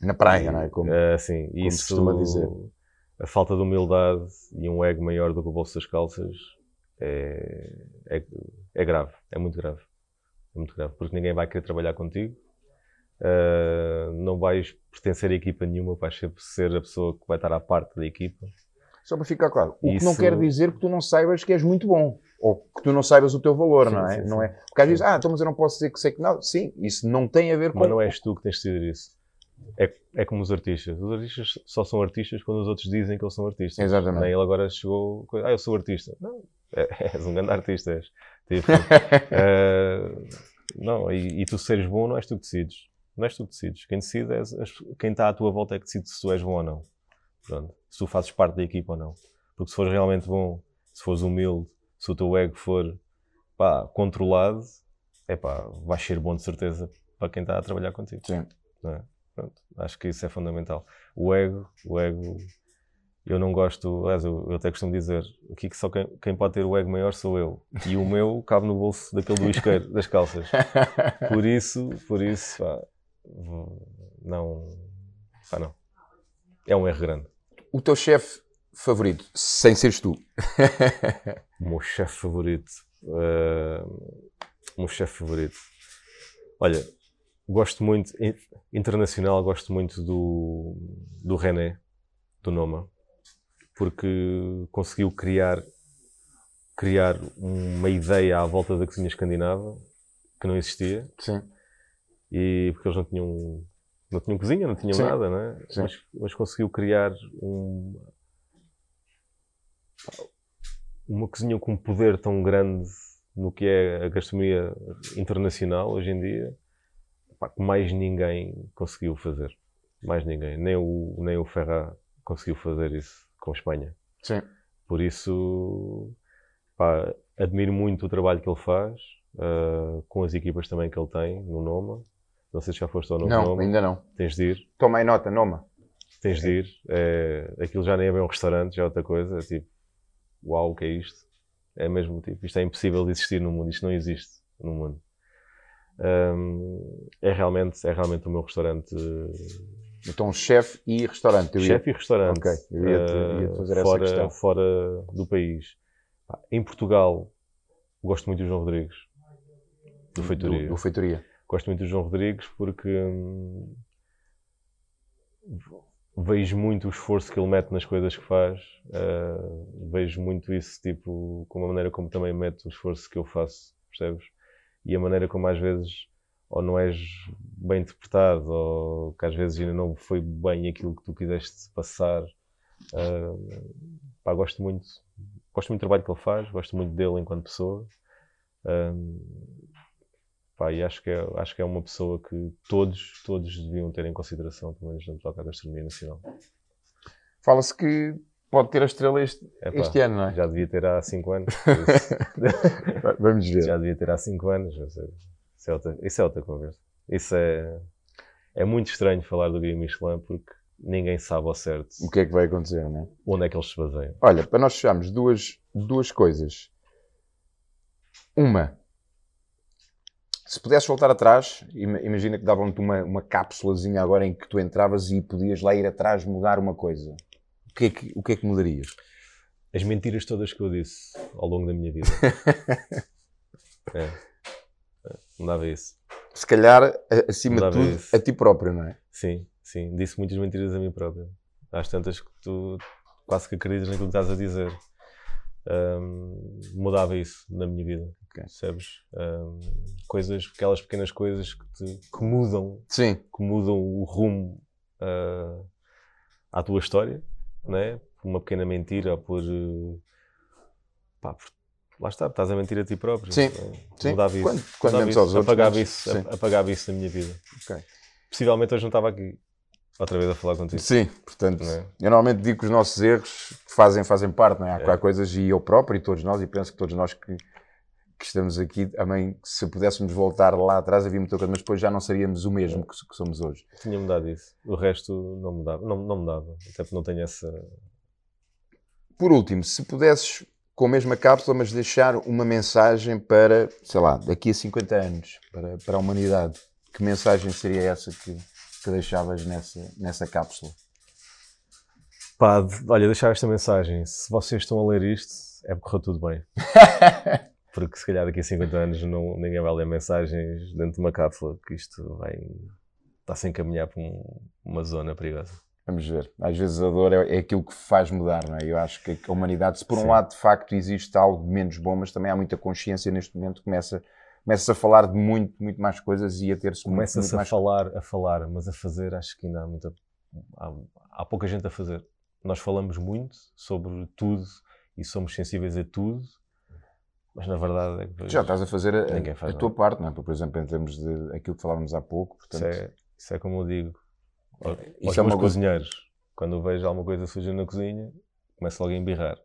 Na praia, não é? Como, Ah, sim, se isso, costuma dizer. A falta de humildade e um ego maior do que o bolso das calças é, é, é grave, é muito grave. É muito grave, porque ninguém vai querer trabalhar contigo, uh, não vais pertencer a equipa nenhuma, vais ser a pessoa que vai estar à parte da equipa. Só para ficar claro, o Isso... que não quer dizer que tu não saibas que és muito bom ou que tu não saibas o teu valor, sim, não é? Sim, não é? Porque às vezes, ah, então mas eu não posso dizer que sei que não. Sim, isso não tem a ver com. Mas não és tu que tens de decidir isso. É, é como os artistas. Os artistas só são artistas quando os outros dizem que eles são artistas. Exatamente. Ele agora chegou, ah, eu sou artista. Não, é, és um grande artista. És. Tipo, uh, não, e, e, tu seres bom não és tu que decides. Não és tu que decides. Quem decide é quem está à tua volta é que decide se tu és bom ou não. Pronto. Se tu fazes parte da equipa ou não. Porque se fores realmente bom, se fores humilde, se o teu ego for pá, controlado, é pá, vais ser bom de certeza para quem está a trabalhar contigo. Sim. É? Pronto, acho que isso é fundamental. O ego, o ego, eu não gosto, aliás, eu, eu até costumo dizer aqui que só quem, quem, pode ter o ego maior sou eu. E o meu cabe no bolso daquele do isqueiro, das calças. Por isso, por isso, pá, não, pá, não. É um erro grande. O teu chefe favorito, sem seres tu? o meu chefe favorito. Uh, o meu chefe favorito. Olha, gosto muito, internacional, gosto muito do, do René, do Noma, porque conseguiu criar, criar uma ideia à volta da cozinha escandinava que não existia. Sim. E porque eles não tinham, não tinham cozinha, não tinham Sim. nada, não é? Mas, mas conseguiu criar um, uma cozinha com um poder tão grande no que é a gastronomia internacional hoje em dia, pá, que mais ninguém conseguiu fazer. Mais ninguém. Nem o, nem o Ferrat conseguiu fazer isso com Espanha. Sim. Por isso, pá, admiro muito o trabalho que ele faz, uh, com as equipas também que ele tem no Noma. Não sei se já foste ao Noma. Não, Noma. ainda não. Tens de ir. Toma aí nota, Noma. Tens de ir. É, aquilo já nem é bem um restaurante, já é outra coisa. É tipo, uau, o que é isto? É mesmo tipo, isto é impossível de existir no mundo, isto não existe no mundo. Um, é, realmente, é realmente o meu restaurante. Então, chefe e restaurante. Chefe e restaurante. Ok, eu ia, -te, ia fazer fora, essa questão. Fora do país. Em Portugal, gosto muito do João Rodrigues. Do Feitoria. Do, do Feitoria. Gosto muito do João Rodrigues porque. Hum, vejo muito o esforço que ele mete nas coisas que faz. Uh, vejo muito isso, tipo, com a maneira como também mete o esforço que eu faço, percebes? E a maneira como às vezes ou não és bem interpretado, ou que às vezes ainda não foi bem aquilo que tu quiseste passar. Uh, pá, gosto muito, gosto muito do trabalho que ele faz, gosto muito dele enquanto pessoa. Uh, Pá, e acho que, é, acho que é uma pessoa que todos, todos deviam ter em consideração, pelo menos no que toca à gastronomia nacional. Fala-se que pode ter a estrela este, Epá, este ano, não é? Já devia ter há 5 anos. Vamos ver. Já devia ter há 5 anos. Isso é, outra, isso é outra conversa. Isso é, é muito estranho falar do Guia Michelin porque ninguém sabe ao certo o que é que vai acontecer, não é? Onde é que eles se baseiam. Olha, para nós fecharmos duas, duas coisas. Uma, se pudesses voltar atrás, imagina que davam-te uma, uma cápsulazinha agora em que tu entravas e podias lá ir atrás mudar uma coisa. O que é que, o que, é que mudarias? As mentiras todas que eu disse ao longo da minha vida. é. Mudava isso. Se calhar, acima mudava de tudo, isso. a ti próprio, não é? Sim, sim. Disse muitas mentiras a mim próprio. Às tantas que tu quase que acreditas naquilo que estás a dizer um, mudava isso na minha vida. Okay. Percebes? Um, coisas, aquelas pequenas coisas que, te, que mudam, Sim. que mudam o rumo uh, à tua história, né? por uma pequena mentira ou por, uh, pá, por lá está, estás a mentir a ti próprio. Sim, Sim. Mudava isso. Quando, quando mudava isso, outros, apagava, isso, apagava isso da minha vida. Okay. Possivelmente hoje não estava aqui outra vez a falar contigo. Sim, portanto, é? eu normalmente digo que os nossos erros fazem, fazem parte, não é? Há, é. coisas, e eu próprio, e todos nós, e penso que todos nós que, que estamos aqui, também, se pudéssemos voltar lá atrás, havia muita coisa, mas depois já não seríamos o mesmo que, que, somos hoje. Tinha mudado isso. O resto não mudava, não, não mudava, até porque não tenho essa. Por último, se pudesses, com a mesma cápsula, mas deixar uma mensagem para, sei lá, daqui a 50 anos, para, para a humanidade, que mensagem seria essa que que deixavas nessa, nessa cápsula? Pá, olha, deixar esta mensagem. Se vocês estão a ler isto, é porque correu tudo bem. porque se calhar daqui a 50 anos não, ninguém vai ler mensagens dentro de uma cápsula, que isto vai está-se a encaminhar para um, uma zona perigosa. Vamos ver. Às vezes a dor é, é, aquilo que faz mudar, não é? Eu acho que a humanidade, se por um Sim. lado de facto existe algo menos bom, mas também há muita consciência neste momento, começa começa a falar de muito, muito mais coisas e a ter-se Começa-se a mais... falar, a falar, mas a fazer acho que ainda há muita... Há, há pouca gente a fazer. Nós falamos muito sobre tudo e somos sensíveis a tudo, mas na verdade é que já estás a fazer a, a, a tua parte, não é? Por exemplo, em termos de aquilo que falávamos há pouco. Portanto... Isso, é, isso é como eu digo aos isso é meus cozinheiros. Quando eu vejo alguma coisa suja na cozinha, começo logo a embirrar.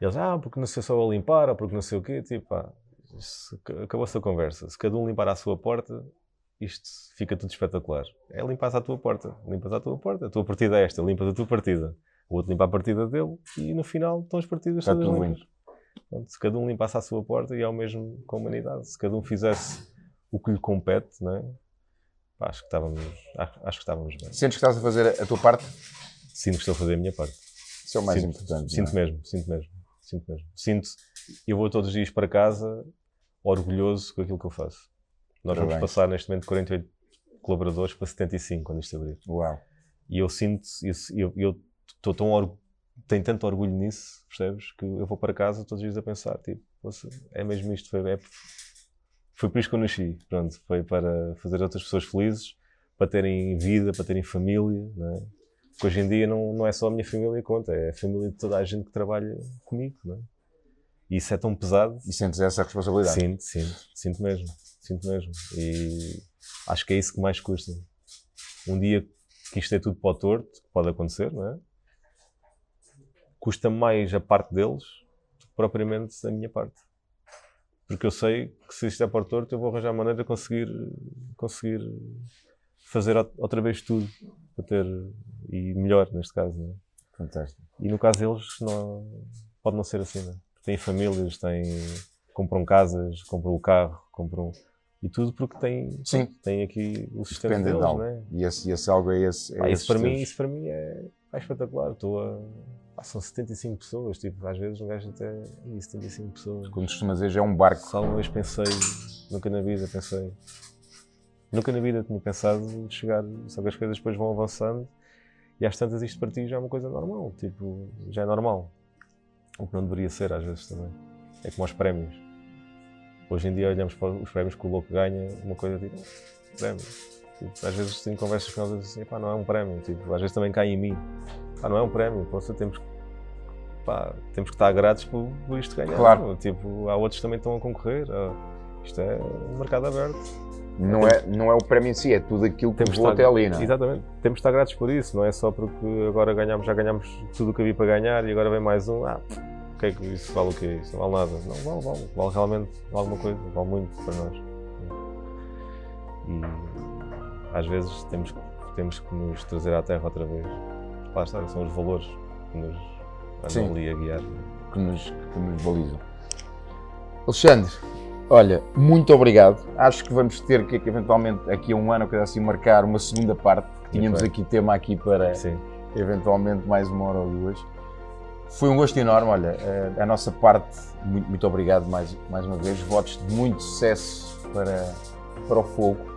Eles, ah, porque não sei só a limpar, ou porque não sei o quê. Tipo, pá, acabou-se a conversa. Se cada um limpar a sua porta, isto fica tudo espetacular. É limpar a tua porta. Limpas a tua porta. A tua partida é esta, limpas a tua partida. O outro limpa a partida dele e no final estão as partidas Está todas limpas. Portanto, se cada um limpasse a sua porta, e é o mesmo com a humanidade. Se cada um fizesse o que lhe compete, não é? acho que estávamos, acho, acho, que estávamos bem. Sentes que estás a fazer a tua parte? Sinto que estou a fazer a minha parte. Isso é o mais sinto, importante. Sinto é? mesmo, sinto mesmo, sinto mesmo. Sinto, eu vou todos os dias para casa orgulhoso com aquilo que eu faço. Nós vamos bem. passar neste momento 48 colaboradores para 75 quando isto abrir. Uau. E eu sinto, eu estou tão orgulhoso tenho tanto orgulho nisso, percebes? Que eu vou para casa todos os dias a pensar, tipo, é mesmo isto, foi, é, foi por isso que eu nasci. Pronto, foi para fazer outras pessoas felizes, para terem vida, para terem família, não é? Porque hoje em dia não, não é só a minha família que conta, é a família de toda a gente que trabalha comigo, não é? E isso é tão pesado. E sentes essa responsabilidade? Sinto, sinto, sinto mesmo, sinto mesmo. E acho que é isso que mais custa. Um dia que isto é tudo para o torto, que pode acontecer, não é? Custa mais a parte deles do que propriamente a minha parte porque eu sei que se isto é para torto, eu vou arranjar maneira de conseguir, conseguir fazer outra vez tudo para ter, e melhor neste caso. Né? Fantástico. E no caso deles, não, pode não ser assim, né? têm famílias, têm, compram casas, compram o carro, compram. E tudo porque têm, Sim. têm aqui o sistema deles, de algo. Né? E esse, esse algo é esse. É ah, isso, para mim, isso para mim é, é espetacular. Estou a ah, são 75 pessoas, tipo, às vezes um gajo até. Ih, 75 pessoas. Quando costumas dizer, é um barco. Só uma vez pensei, nunca na vida pensei. Nunca na vida tinha pensado chegar, só que as coisas depois vão avançando e às tantas isto para ti já é uma coisa normal, tipo, já é normal. O que não deveria ser às vezes também. É como aos prémios. Hoje em dia olhamos para os prémios que o louco ganha, uma coisa tipo, prémio. Tipo, às vezes tenho conversas com eles assim, pá, não é um prémio, tipo, às vezes também cai em mim. Pá, não é um prémio, poxa, temos que pá, temos que estar gratos por, por isto ganhar. Claro. Tipo, há outros que também estão a concorrer. Isto é um mercado aberto. Não é, não é o prémio em si, é tudo aquilo que levou até ali, não é? Exatamente. Temos de estar gratos por isso, não é só porque agora ganhamos, já ganhamos tudo o que havia para ganhar e agora vem mais um. Ah, o que é que isso vale o quê? Isso não vale nada. Não, vale, vale. Vale realmente alguma coisa, vale muito para nós. E às vezes temos, temos que nos trazer à terra outra vez. Lá está, são os valores que nos andam ali a guiar. Que nos, que nos balizam. Alexandre, olha, muito obrigado. Acho que vamos ter que, eventualmente, aqui a um ano, coisa assim, marcar uma segunda parte, porque tínhamos aqui tema aqui para Sim. eventualmente mais uma hora ou duas. Foi um gosto enorme, olha, eh, a nossa parte, muito, muito obrigado mais, mais uma vez. Votos de muito sucesso para, para o fogo.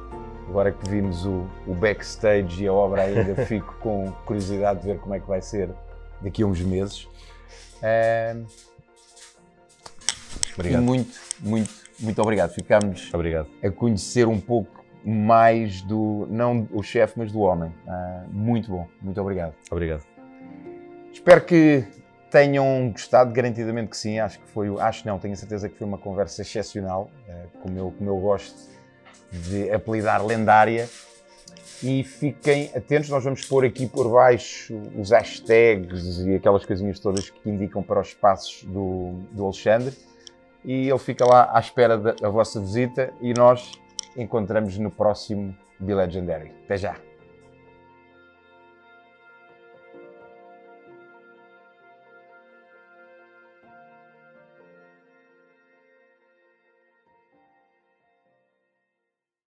Agora que vimos o, o backstage e a obra ainda, fico com curiosidade de ver como é que vai ser daqui a uns meses. obrigado. E muito, muito, muito obrigado. Ficámos obrigado. a conhecer um pouco mais do, não o chefe, mas do homem. Uh, muito bom, muito obrigado. Obrigado. Espero que tenham gostado, garantidamente que sim. Acho que foi, acho não, tenho a certeza que foi uma conversa excepcional, uh, como, eu, como eu gosto de apelidar lendária e fiquem atentos, nós vamos pôr aqui por baixo os hashtags e aquelas coisinhas todas que indicam para os passos do, do Alexandre e ele fica lá à espera da vossa visita e nós encontramos no próximo Be Legendary. Até já!